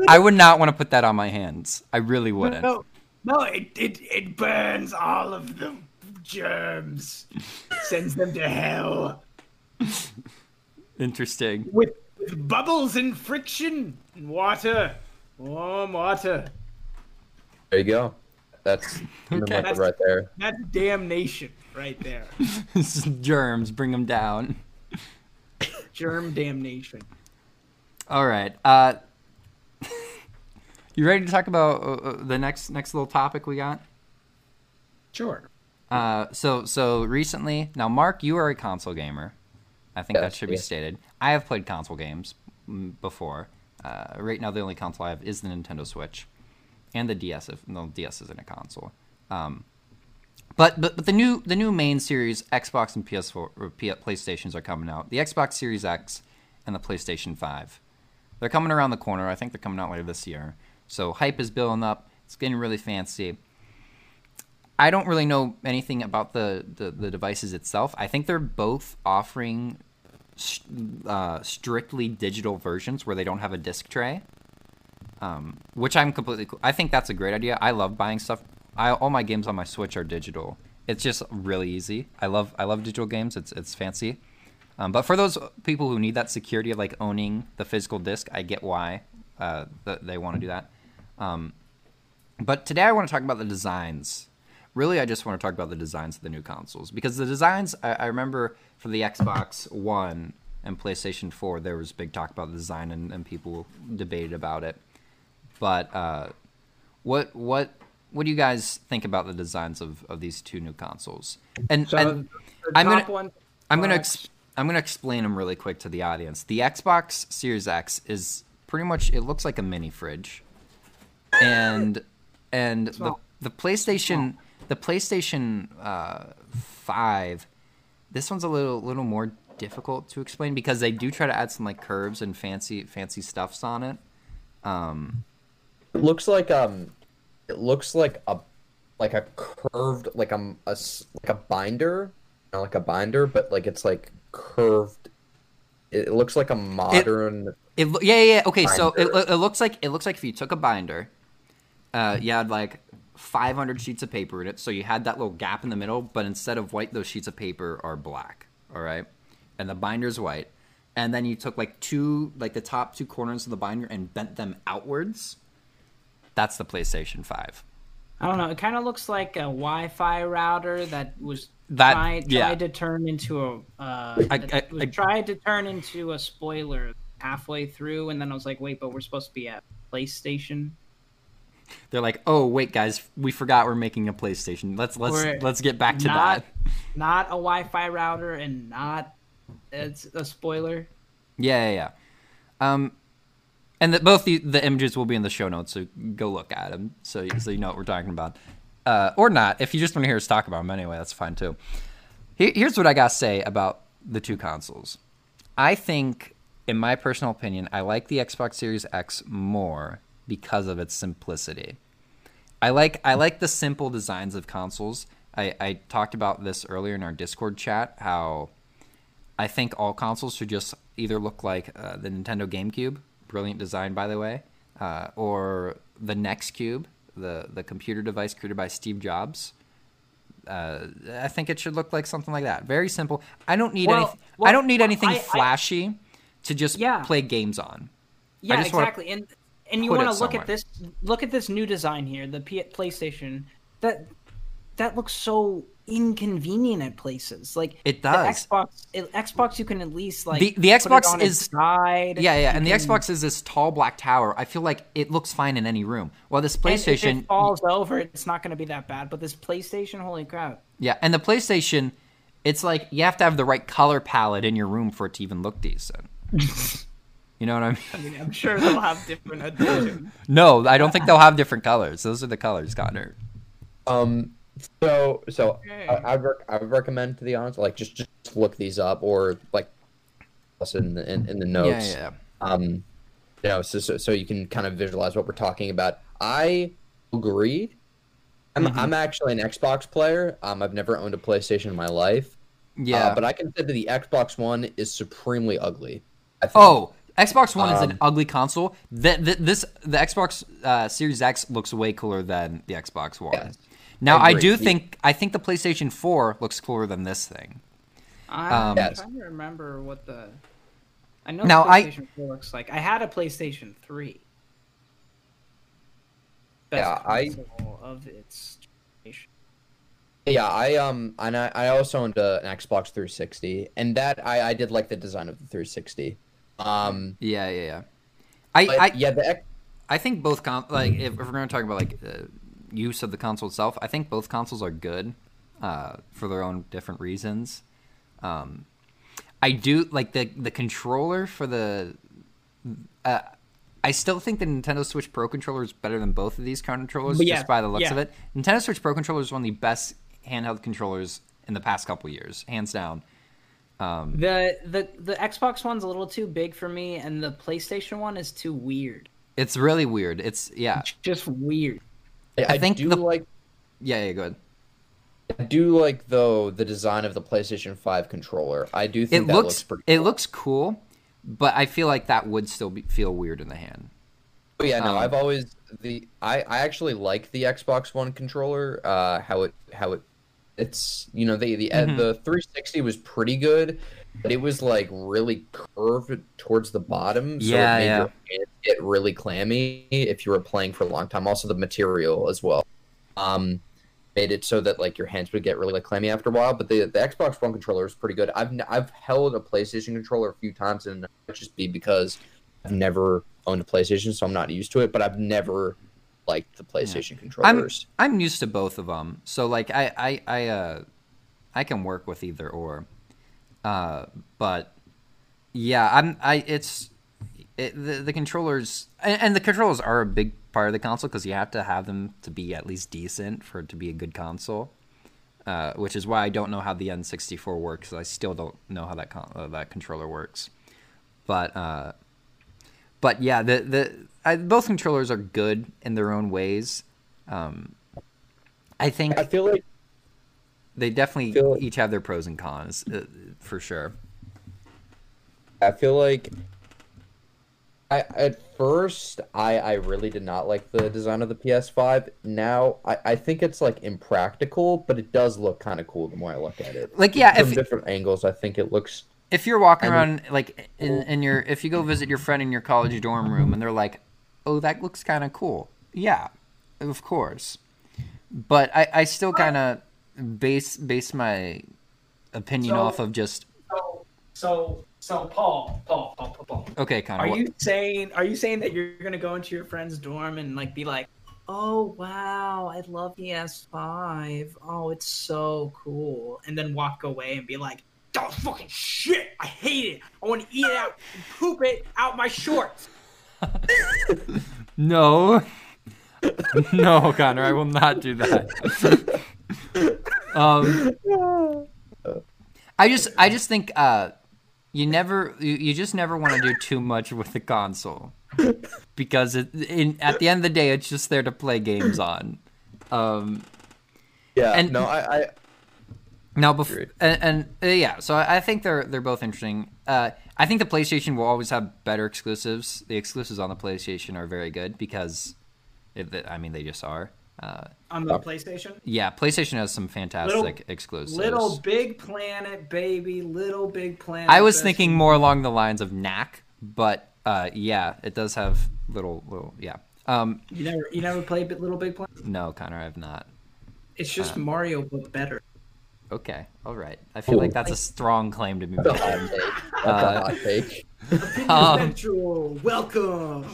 I would not want to put that on my hands. I really wouldn't. No, no, it, it it burns all of the germs, sends them to hell Interesting. with, with bubbles and friction and water, warm water. there you go that's Okay. liquid right there That's damnation right there. Germs, bring them down. Germ damnation. All right. Uh, you ready to talk about uh, uh, the next next little topic we got? Sure. Uh, so so recently, now Mark, you are a console gamer. I think that should be stated. I have played console games mm, before. Uh, right now, the only console I have is the Nintendo Switch, and the DS. If no DS isn't a console. Um, but, but but the new the new main series Xbox and PS4 or P- PlayStations are coming out. The Xbox Series X and the PlayStation 5. They're coming around the corner. I think they're coming out later this year. So hype is building up. It's getting really fancy. I don't really know anything about the, the, the devices itself. I think they're both offering uh, strictly digital versions where they don't have a disc tray, um, which I'm completely. I think that's a great idea. I love buying stuff. I, all my games on my Switch are digital. It's just really easy. I love I love digital games. It's it's fancy. Um, but for those people who need that security of like owning the physical disc, I get why uh, th- they want to do that. Um, but today I want to talk about the designs. Really, I just want to talk about the designs of the new consoles because the designs. I, I remember for the Xbox One and PlayStation Four, there was big talk about the design and, and people debated about it. But uh, what what what do you guys think about the designs of, of these two new consoles? And, So and I'm gonna- one. I'm gonna ex- I'm gonna explain them really quick to the audience. The Xbox Series X is pretty much it looks like a mini fridge, and and the the PlayStation the PlayStation uh, Five, this one's a little little more difficult to explain because they do try to add some like curves and fancy fancy stuffs on it. Um, It looks like um, it looks like a like a curved like a, a like a binder, know, like a binder, but like it's like curved. It, it looks like a modern. It lo- yeah yeah yeah. okay. So it, it looks like it looks like if you took a binder, uh, you had like 500 sheets of paper in it, so you had that little gap in the middle, but instead of white, those sheets of paper are black. All right, and the binder's white. And then you took like two, like the top two corners of the binder and bent them outwards. That's the PlayStation 5. I don't know. It kind of looks like a Wi-Fi router that was That- tried, yeah. tried to turn into a. Uh, I- I- I- tried to turn into a spoiler halfway through, and then I was like, wait, but we're supposed to be at PlayStation. They're like, "Oh, wait, guys, we forgot we're making a PlayStation. Let's let's We're let's get back to not, that." not a Wi-Fi router, and not it's a spoiler. Yeah, yeah, yeah. Um, and the, both the, the images will be in the show notes, so go look at them, so you- so you know what we're talking about, uh, or not. If you just want to hear us talk about them anyway, that's fine too. Here, here's what I gotta say about the two consoles. I think, in my personal opinion, I like the Xbox Series X more because of its simplicity. I like I like the simple designs of consoles. I, I talked about this earlier in our Discord chat. How I think all consoles should just either look like uh, the Nintendo GameCube, brilliant design by the way, uh, or the NeXTcube, the the computer device created by Steve Jobs. Uh, I think it should look like something like that. Very simple. I don't need Well- anything. well, I don't need anything I- I- flashy to just Yeah. play games on. Yeah, just wanna exactly. And and you want to look somewhere. at this look at this new design here, the P- PlayStation. That that looks so inconvenient at places. Like It the does. Xbox it, Xbox you can at least like The- the Xbox is- side. Yeah, yeah, and the can- Xbox is this tall black tower. I feel like it looks fine in any room. While this PlayStation, it falls over, it's not going to be that bad. But this PlayStation, holy crap! yeah, and the PlayStation, it's like you have to have the right color palette in your room for it to even look decent. you know what I mean? I mean, I'm sure they'll have different editions. No, I don't think they'll have different colors. Those are the colors, Connor. Um. So so Okay. I, I, rec- I would recommend to the honest like just just look these up or like us in the in, in the notes. Yeah, yeah, Um. You know, so, so so you can kind of visualize what we're talking about. I agree. I'm Mm-hmm. I'm actually an Xbox player. Um, I've never owned a PlayStation in my life. yeah. Uh, but I can say that the Xbox One is supremely ugly. I think. oh, Xbox One is an Um, ugly console. The, the, this the Xbox uh, Series X looks way cooler than the Xbox One. Yes. Now I I, do think I think the PlayStation Four looks cooler than this thing. I'm Um, Yes. trying to remember what the. I know Now, the I- PlayStation 4 looks like. I had a PlayStation 3. Best Yeah, I- of its generation. Yeah, I um, and I, I also owned a, an Xbox 360, and that I, I did like the design of the 360. Um, Yeah, yeah, yeah. I, I yeah, the I think both con- like if, if we're going to talk about like uh, use of the console itself, I think both consoles are good uh, for their own different reasons. Um, I do like the the controller for the. Uh, I still think the Nintendo Switch Pro controller is better than both of these controllers, But just by the looks yeah. of it. Nintendo Switch Pro controller is one of the best handheld controllers in the past couple years, hands down. Um, The, the the Xbox one's a little too big for me, and the PlayStation one is too weird. it's really weird. It's yeah, Just weird. I, I think do the- like yeah, yeah. Good. I do like though the design of the PlayStation 5 controller. I do think it that looks, looks pretty. it looks cool, but I feel like that would still be, feel weird in the hand. But yeah, no, um, I've always the I I actually like the Xbox One controller. Uh, how it how it it's you know the the uh, Mhm. the 360 was pretty good, but it was like really curved towards the bottom. So Yeah, it made yeah. your hands get really clammy if you were playing for a long time. Also, the material as well. Um, made it so that like your hands would get really like clammy after a while. But the the Xbox One controller is pretty good. I've I've held a PlayStation controller a few times, and it might just be because I've never owned a PlayStation, so I'm not used to it. But I've never liked the PlayStation controllers. I'm used to both of them, so like I I I uh I can work with either or, uh, but yeah, I'm I it's it, the the controllers and, and the controllers are a big part of the console because you have to have them to be at least decent for it to be a good console. Uh, which is why I don't know how the N64 works. I still don't know how that con- uh, that controller works. But uh, but yeah, the the I, both controllers are good in their own ways. Um, I think I feel like they definitely like- each have their pros and cons uh, for sure. I feel like I at first I I really did not like the design of the PS5. Now I, I think it's like impractical, but it does look kind of cool the more I look at it. Like yeah, From if different angles, I think it looks if you're walking around like in, oh. in your if you go visit your friend in your college dorm room and they're like, "Oh, that looks kind of cool." Yeah, of course. But I I still kind of base base my opinion So- off of just So, so, so, Paul, Paul, Paul, Paul, Paul. okay, Connor. Are what- you saying? Are you saying that you're gonna go into your friend's dorm and like be like, "Oh wow, I love the S5. Oh, it's so cool," and then walk away and be like, "Oh fucking shit! I hate it. I want to eat it out and poop it out my shorts." No. no, Connor, I will not do that. um I just I just think uh you never you, you just never want to do too much with the console. Because it, in, at the end of the day it's just there to play games on. Um yeah. And- no, I, I Now, before Agreed. and, and uh, yeah, so I I think they're they're both interesting. Uh, I think the PlayStation will always have better exclusives. The exclusives on the PlayStation are very good because, it, I mean, they just are. Uh, On the PlayStation, yeah, PlayStation has some fantastic exclusives. Little Big Planet, baby, LittleBigPlanet. I was thinking more along the lines of Knack, but uh, yeah, it does have little little yeah. Um, You never, you never played LittleBigPlanet. no, Connor, I have not. It's just Mario but better. Okay, all right. I feel like that's a strong claim to be that's a made. hot take. Uh, a hot. Opinion Um, Central, welcome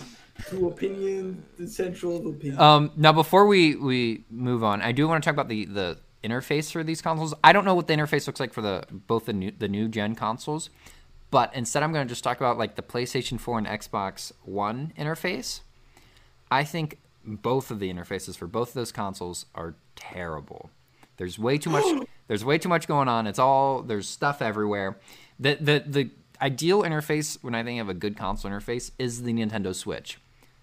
to Opinion the Central of Opinion. Um, now, before we, we move on, I do want to talk about the, the interface for these consoles. I don't know what the interface looks like for the both the new the new gen consoles, but instead I'm going to just talk about like the PlayStation 4 and Xbox One interface. I think both of the interfaces for both of those consoles are terrible. There's way too much. there's way too much going on. It's all there's stuff everywhere. The the the ideal interface when I think of a good console interface is the Nintendo Switch.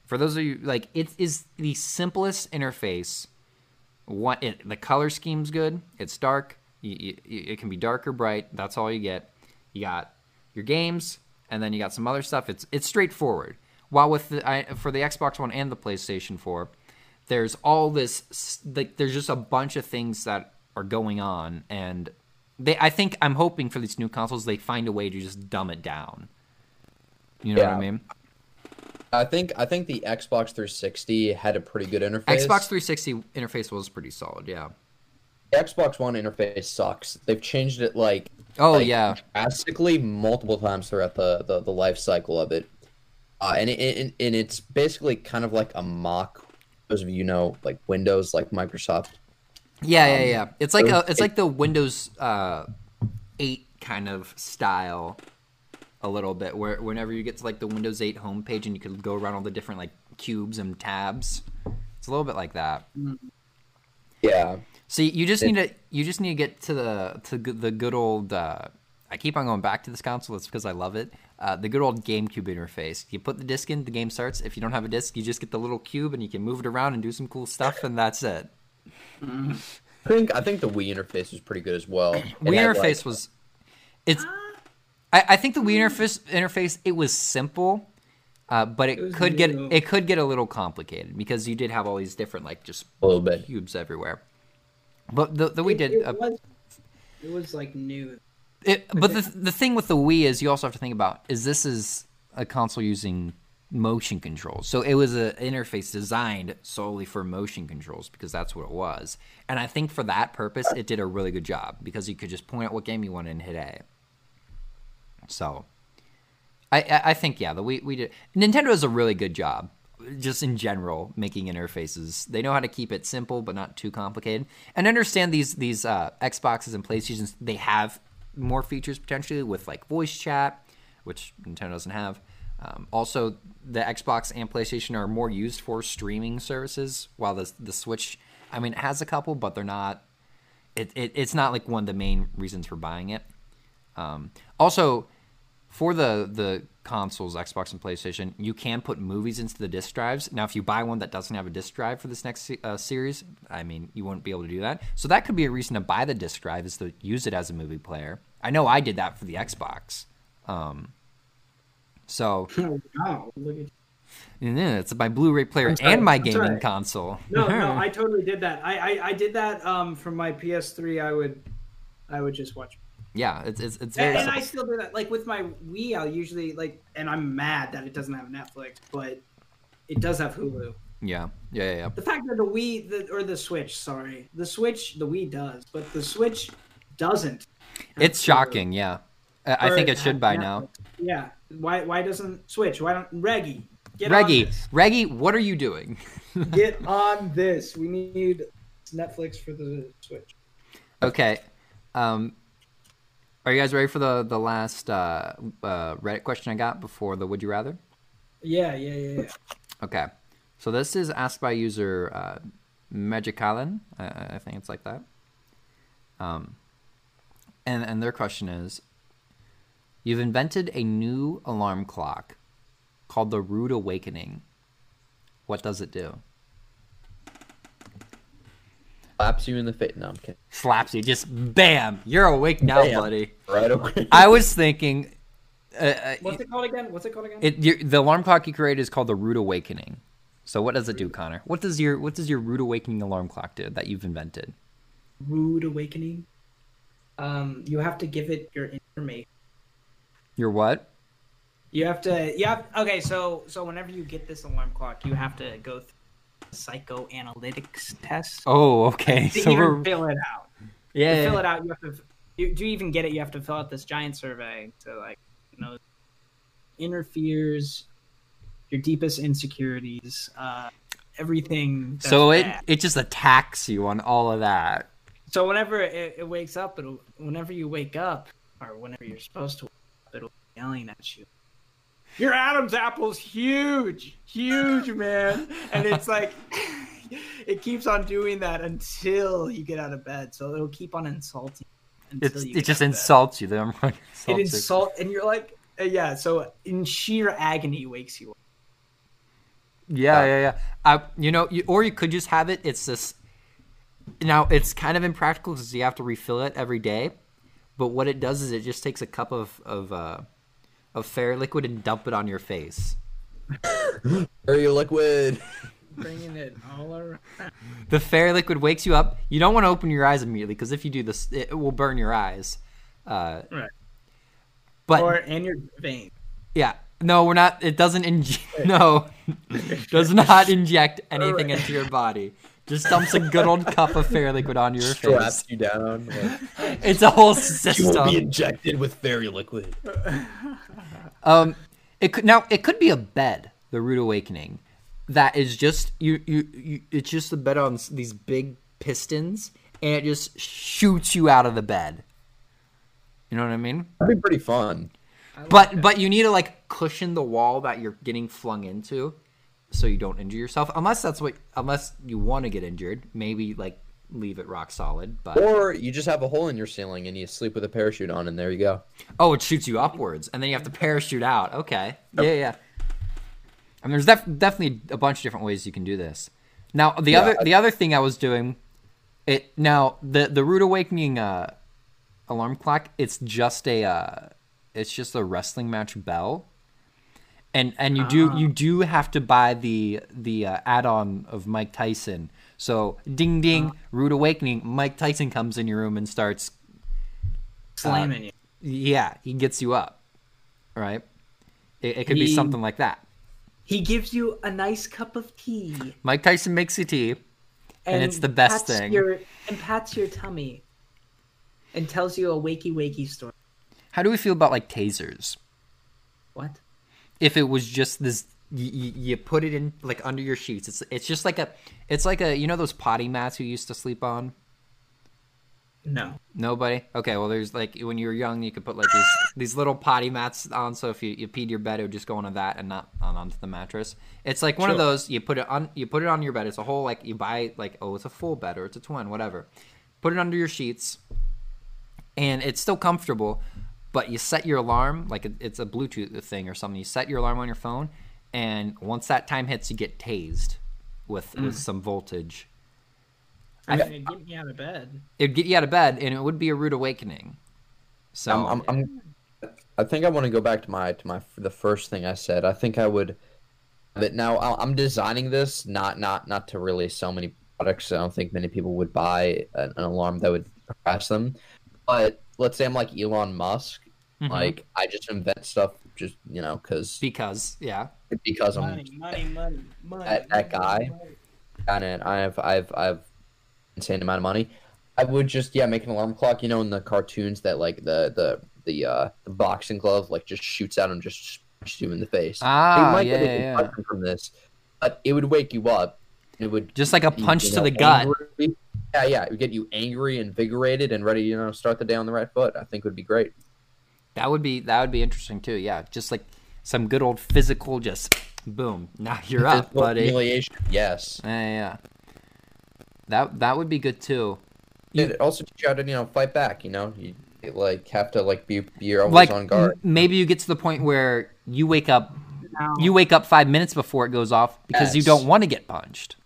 For those of you like, it is the simplest interface. What it, the color scheme's good. It's dark. You, you, it can be dark or bright. That's all you get. You got your games, and then you got some other stuff. It's it's straightforward. While with the I, for the Xbox One and the PlayStation 4, there's all this like there's just a bunch of things that are going on, and they I think I'm hoping for these new consoles they find a way to just dumb it down. You know what I mean? I think I think the Xbox 360 had a pretty good interface. Xbox 360 interface was pretty solid. Yeah. The Xbox One interface sucks. They've changed it like Oh like, yeah. drastically multiple times throughout the the, the life cycle of it. Uh, and, it, and and it's basically kind of like a mock. Those of you know, like Windows, like Microsoft. Yeah, yeah, Um, yeah. It's like a, it's like the Windows uh, eight kind of style, a little bit. Where whenever you get to like the Windows eight homepage and you could go around all the different like cubes and tabs, it's a little bit like that. Yeah, So you just need to you just need to get to the to the good old. Uh, I keep on going back to this console. It's because I love it. Uh, the good old GameCube interface. You put the disc in, the game starts. If you don't have a disc, you just get the little cube and you can move it around and do some cool stuff, and that's it. I think I think the Wii interface was pretty good as well. It Wii had, interface like- was it's I, I think the Wii interface interface it was simple uh, but it, It was could get it could get a little complicated because you did have all these different like just a little bit. cubes everywhere but the, the Wii It, did it uh, was, it was like new. it, but the, the thing with the Wii is you also have to think about is this is a console using motion controls. So it was an interface designed solely for motion controls because that's what it was. And I think for that purpose, it did a really good job because you could just point out what game you wanted and hit A. So I, I, think yeah, the Wii we did Nintendo does a really good job just in general making interfaces. They know how to keep it simple but not too complicated. And understand these these uh, Xboxes and PlayStations they have more features potentially with like voice chat, which Nintendo doesn't have. Um, also, the Xbox and PlayStation are more used for streaming services, while the the Switch, I mean, it has a couple, but they're not. It, it it's not like one of the main reasons for buying it. Um, also, for the the consoles, Xbox and PlayStation, you can put movies into the disc drives. Now, if you buy one that doesn't have a disc drive for this next uh, series, I mean, you won't be able to do that. So that could be a reason to buy the disc drive is to use it as a movie player. I know I did that for the Xbox. Um, So wow, look at and then it's my Blu-ray player and my I'm gaming sorry. console. No, no, I totally did that. I, I, I did that um from my PS3. I would, I would just watch. yeah, it's it's, it's very And, and I still do that. Like with my Wii, I'll usually like, and I'm mad that it doesn't have Netflix, but it does have Hulu. yeah, yeah, yeah, yeah. The fact that the Wii, the, or the Switch, sorry, the Switch, the Wii does, but the Switch doesn't. It's Hulu. shocking. Yeah, I, I think it should by Netflix. now. Yeah. Why? Why doesn't Switch? Why don't Reggie? Get on Reggie, this. Reggie, what are you doing? Get on this. We need Netflix for the Switch. okay, um, are you guys ready for the the last uh, uh, Reddit question I got before the Would You Rather? Yeah, yeah, yeah, yeah. Okay, so this is asked by user uh, Magicalan. I, I think it's like that. Um, and and their question is: You've invented a new alarm clock called the Rude Awakening. What does it do? Slaps you in the face. No, I'm kidding. Slaps you, just bam! You're awake now, Bam. buddy. Right away. I was thinking, uh, uh, What's it called again? What's it called again? it, your, the alarm clock you created is called the Rude Awakening. So what does it do, Connor? What does your what does your Rude Awakening alarm clock do that you've invented? Rude awakening. Um, you have to give it your information. Your what? You have to. You have. Okay, so so whenever you get this alarm clock, you have to go through a psychoanalytics test. Oh, okay. So we're fill it out. yeah. to yeah, fill it out, you have to. You, do you even get it? You have to fill out this giant survey to like, you know, inner fears, your deepest insecurities, uh, everything. So it bad. it just attacks you on all of that. So whenever it, it wakes up, it'll whenever you wake up, or whenever you're supposed to, wake up, it'll be yelling at you. Your Adam's apple's huge, huge, man, and it's like it keeps on doing that until you get out of bed. So it'll keep on insulting. Until you it get just out of bed. insults you. The alarm It insults insult, and you're like, uh, yeah. So in sheer agony, wakes you up. Yeah, yeah, yeah. I, you know, you, or you could just have it. It's this. Now it's kind of impractical because you have to refill it every day. But what it does is it just takes a cup of of uh, of fair liquid and dump it on your face. Are you liquid? bringing it all around. The fair liquid wakes you up. You don't want to open your eyes immediately because if you do this, it will burn your eyes. Uh, Right. But Or and your vein. yeah, no, we're not. It doesn't inject. No, does not inject anything Alright. into your body. Just dumps a good old cup of fairy liquid on your face. Straps you down. Like, It's a whole system. you will be injected with fairy liquid. Um, it could now it could be a bed, the Rude Awakening, that is just you you, you it's just a bed on these big pistons, and it just shoots you out of the bed. You know what I mean? That'd be pretty fun. But but you need to like cushion the wall that you're getting flung into, so you don't injure yourself. Unless that's what unless you want to get injured, maybe like leave it rock solid. But Or you just have a hole in your ceiling and you sleep with a parachute on, and there you go. Oh, it shoots you upwards, and then you have to parachute out. Okay. Yeah, yeah. I mean, there's def- definitely a bunch of different ways you can do this. Now, the Yeah, other I- the other thing I was doing, it now the the rude awakening uh, alarm clock. It's just a uh, it's just a wrestling match bell, and and you do ah. you do have to buy the the uh, add on of Mike Tyson. So ding ding, ah. rude awakening. Mike Tyson comes in your room and starts uh, Slamming you. yeah, he gets you up, right? It, it could be something like that. He gives you a nice cup of tea. Mike Tyson makes you tea, And it's the best thing. Your, and pats your tummy and tells you a wakey wakey story. How do we feel about like tasers? What? If it was just this, you, you put it in like under your sheets. It's it's just like a, it's like a you know those potty mats you used to sleep on. No. Nobody. Okay, well there's like when you were young, you could put like these these little potty mats on. So if you, you peed your bed, it would just go onto that and not on onto the mattress. It's like one of those. You put it on. You put it on your bed. It's a whole like you buy like oh it's a full bed or it's a twin whatever. Put it under your sheets, and it's still comfortable. But you set your alarm like it's a Bluetooth thing or something. You set your alarm on your phone, and once that time hits, you get tased with with mm. some voltage. I mean, it'd get me out of bed. It'd get you out of bed, and it would be a rude awakening. So I'm, I'm, I'm, I think I want to go back to my to my the first thing I said. I think I would. But now I- I'm designing this not not not to really sell many products. I don't think many people would buy an, an alarm that would harass them. But let's say I'm like Elon Musk. Mhm. Like I just invent stuff just you know because because yeah, because I'm Money, money, money, money. That- that guy? money. on. I have I've I've insane amount of money. I would just yeah make an alarm clock. You know in the cartoons that like the the the uh the boxing glove like just shoots out and just smacks you in the face. ah, you might yeah, get a yeah, yeah. from this, but it would wake you up. It would just like a punch you to know, the gut. angry. Yeah, yeah, it would get you angry, invigorated, and ready. You know, start the day on the right foot. I think would be great. That would be that would be interesting too. Yeah, just like some good old physical, just boom, now you're up, Physical buddy. Humiliation. Yes. yeah. yeah. That that would be good too. You- It also teach you how to you know fight back. You know, you like have to like be be always Like on guard. maybe you get to the point where you wake up you wake up five minutes before it goes off because you don't want to get punched.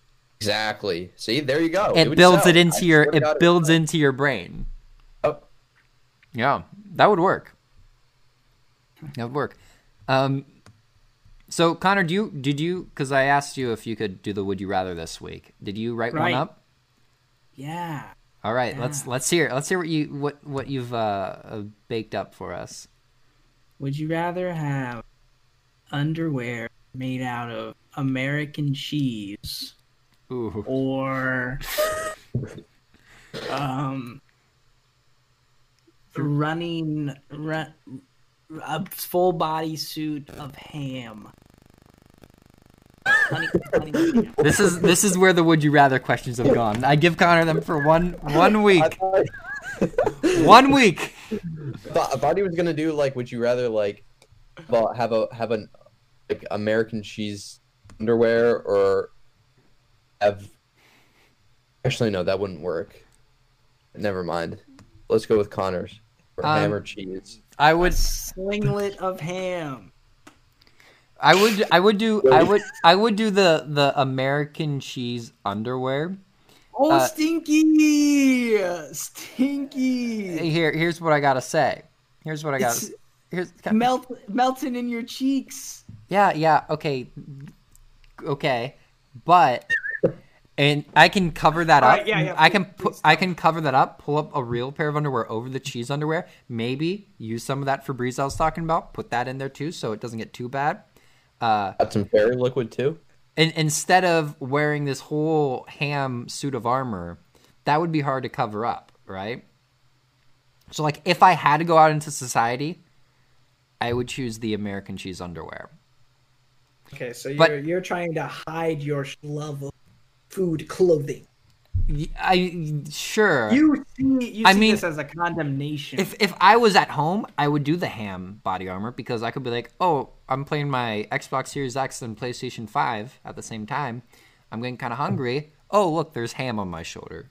Exactly. See, there you go. it would builds sell. it I into your it builds sell. into your brain. Oh, Yeah, that would work. That would work. Um, so Connor, do you did you? Because I asked you if you could do the Would You Rather this week. Did you write one up? yeah. All right, let's let's hear let's hear what you what what you've uh, uh baked up for us. Would you rather have underwear made out of American cheese Ooh, or um running run, a full body suit of ham? Honey, honey, honey. this is this is where the Would You Rather questions have gone. I give Connor them for one one week. Thought, One week. thought- I thought he was gonna do like, would you rather like have a have an like American cheese underwear or have? Actually, no, that wouldn't work. Never mind. Let's go with Connors or Um, ham or cheese. I A would singlet of ham. I would I would do I would I would do the the American cheese underwear. Oh, Uh, stinky, stinky. Here here's what I gotta say. Here's what I got. It's Here's melt melting in your cheeks. yeah yeah okay okay, but and I can cover that All up. right, yeah, yeah, I can please- put please I can cover that up. Pull up a real pair of underwear over the cheese underwear. Maybe use some of that Febreze I was talking about. Put that in there too, so it doesn't get too bad. Uh, Got some fairy liquid too. and instead of wearing this whole ham suit of armor, that would be hard to cover up, right? So like if I had to go out into society, I would choose the American cheese underwear. Okay, so you're But- you're trying to hide your love of food clothing. I sure. You see, you I see mean, this as a condemnation. if if I was at home, I would do the ham body armor because I could be like, "Oh, I'm playing my Xbox Series X and PlayStation 5 at the same time. I'm getting kind of hungry. Oh, look, there's ham on my shoulder.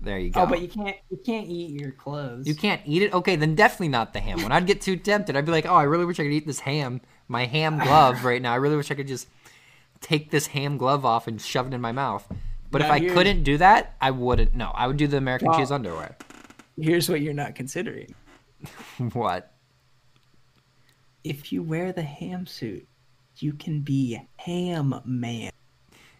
There you oh, go. oh, but you can't you can't eat your clothes. You can't eat it? Okay, then definitely not the ham one. I'd get too tempted. I'd be like, oh, I really wish I could eat this ham, my ham glove right now. I really wish I could just take this ham glove off and shove it in my mouth. But if I couldn't do that, I wouldn't. No, I would do the American Well- cheese underwear. Here's what you're not considering. what? If you wear the ham suit, you can be ham man,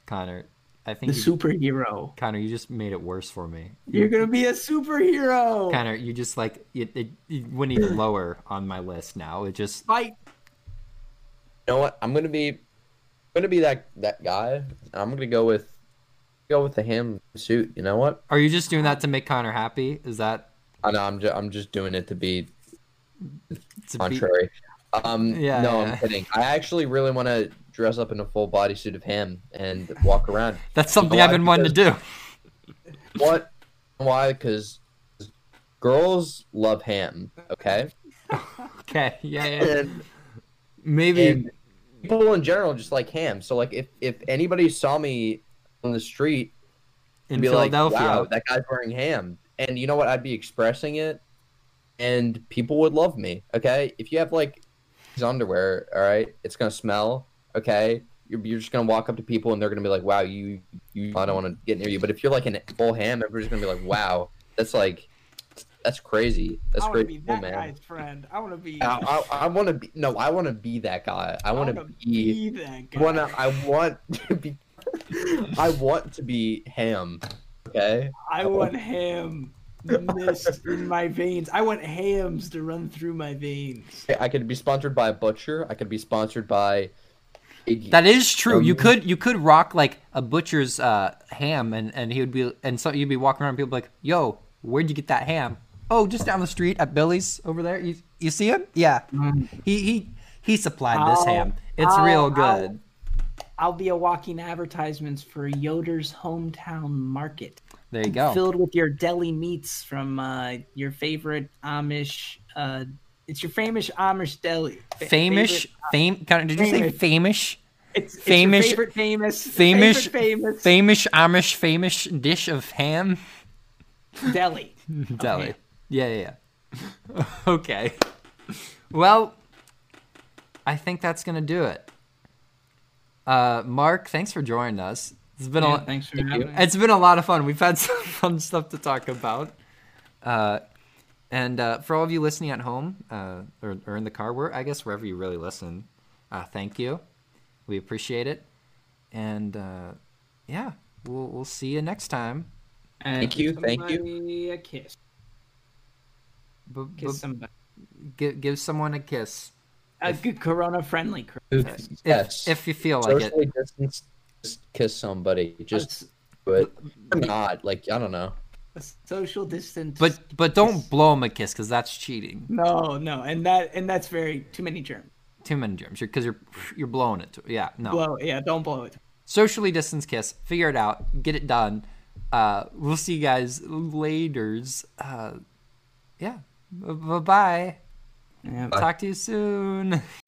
Connor, I the think you, superhero. Connor, you just made it worse for me. You're gonna be a superhero. Connor, you just like it, it, it went even lower on my list now. It just Fight. You know what? I'm gonna be, I'm gonna be that that guy. I'm gonna go with, go with the ham suit. You know what? are you just doing that to make Connor happy? Is that I know. I'm just I'm just doing it to be to be, contrary. Um, Yeah, no, yeah. I'm kidding. I actually really want to dress up in a full bodysuit of ham and walk around. that's something? I've been wanting to do. what? Why? Because girls love ham. Okay. Okay, yeah, yeah. And, Maybe and people in general just like ham. So like, if if anybody saw me on the street, in be Philadelphia. like, "Wow, that guy's wearing ham," and you know what? I'd be expressing it, and people would love me. Okay, if you have like these underwear, all right, it's gonna smell. Okay, you're, you're just gonna walk up to people and they're gonna be like, "Wow, you you." I don't want to get near you, but if you're like an full ham, everybody's gonna be like, "Wow, that's like That's crazy. That's I want to be crazy, cool, that man. guy's friend. I want to be. I, I, I want to be no. I want to be that guy. I want to be. be that I guy. want to. I want to be. I want to be ham. Okay. I want ham mist in my veins. I want hams to run through my veins. I could be sponsored by a butcher. I could be sponsored by. a- That is true. You Um, could you could rock like a butcher's uh, ham, and and he would be and so you'd be walking around, and people be like, "Yo, where'd you get that ham?" Oh, just down the street at Billy's over there. You you see him? Yeah, he he he supplied this I'll- ham. It's I'll- real I'll- good. I'll be a walking advertisements for Yoder's hometown market, There you go. filled with your deli meats from uh, your favorite Amish. Uh, it's your famous Amish deli. Fa- Famish, favorite- fame. Did you say famish? It's, it's famous- Your favorite famous. Famous, famous famous Amish, famous dish of ham. deli. Deli. ham. Yeah, yeah, yeah. okay. Well, I think that's gonna do it. Uh, Mark, thanks for joining us. It's been Yeah, a thanks for having me. it's been a lot of fun. We've had some fun stuff to talk about. Uh, and uh, for all of you listening at home uh, or, or in the car, where I guess wherever you really listen, uh, thank you. We appreciate it. And uh, yeah, we'll we'll see you next time. And Thank you, thank you. somebody A kiss. B- Kiss b- somebody. give, give someone a kiss A good Corona friendly. if, yes. if you feel like it. Socially distance. Just kiss somebody. Just do it. Or not. Like I don't know. a social distance. But but don't blow them a kiss because that's cheating. no, no, and that and that's very too many germs. Too many germs because you're you're blowing it. To, yeah, no. Blow, yeah, don't blow it. Socially distance kiss. Figure it out. Get it done. Uh, we'll see you guys later's. Uh, yeah. Bye bye. Yeah. Talk to you soon.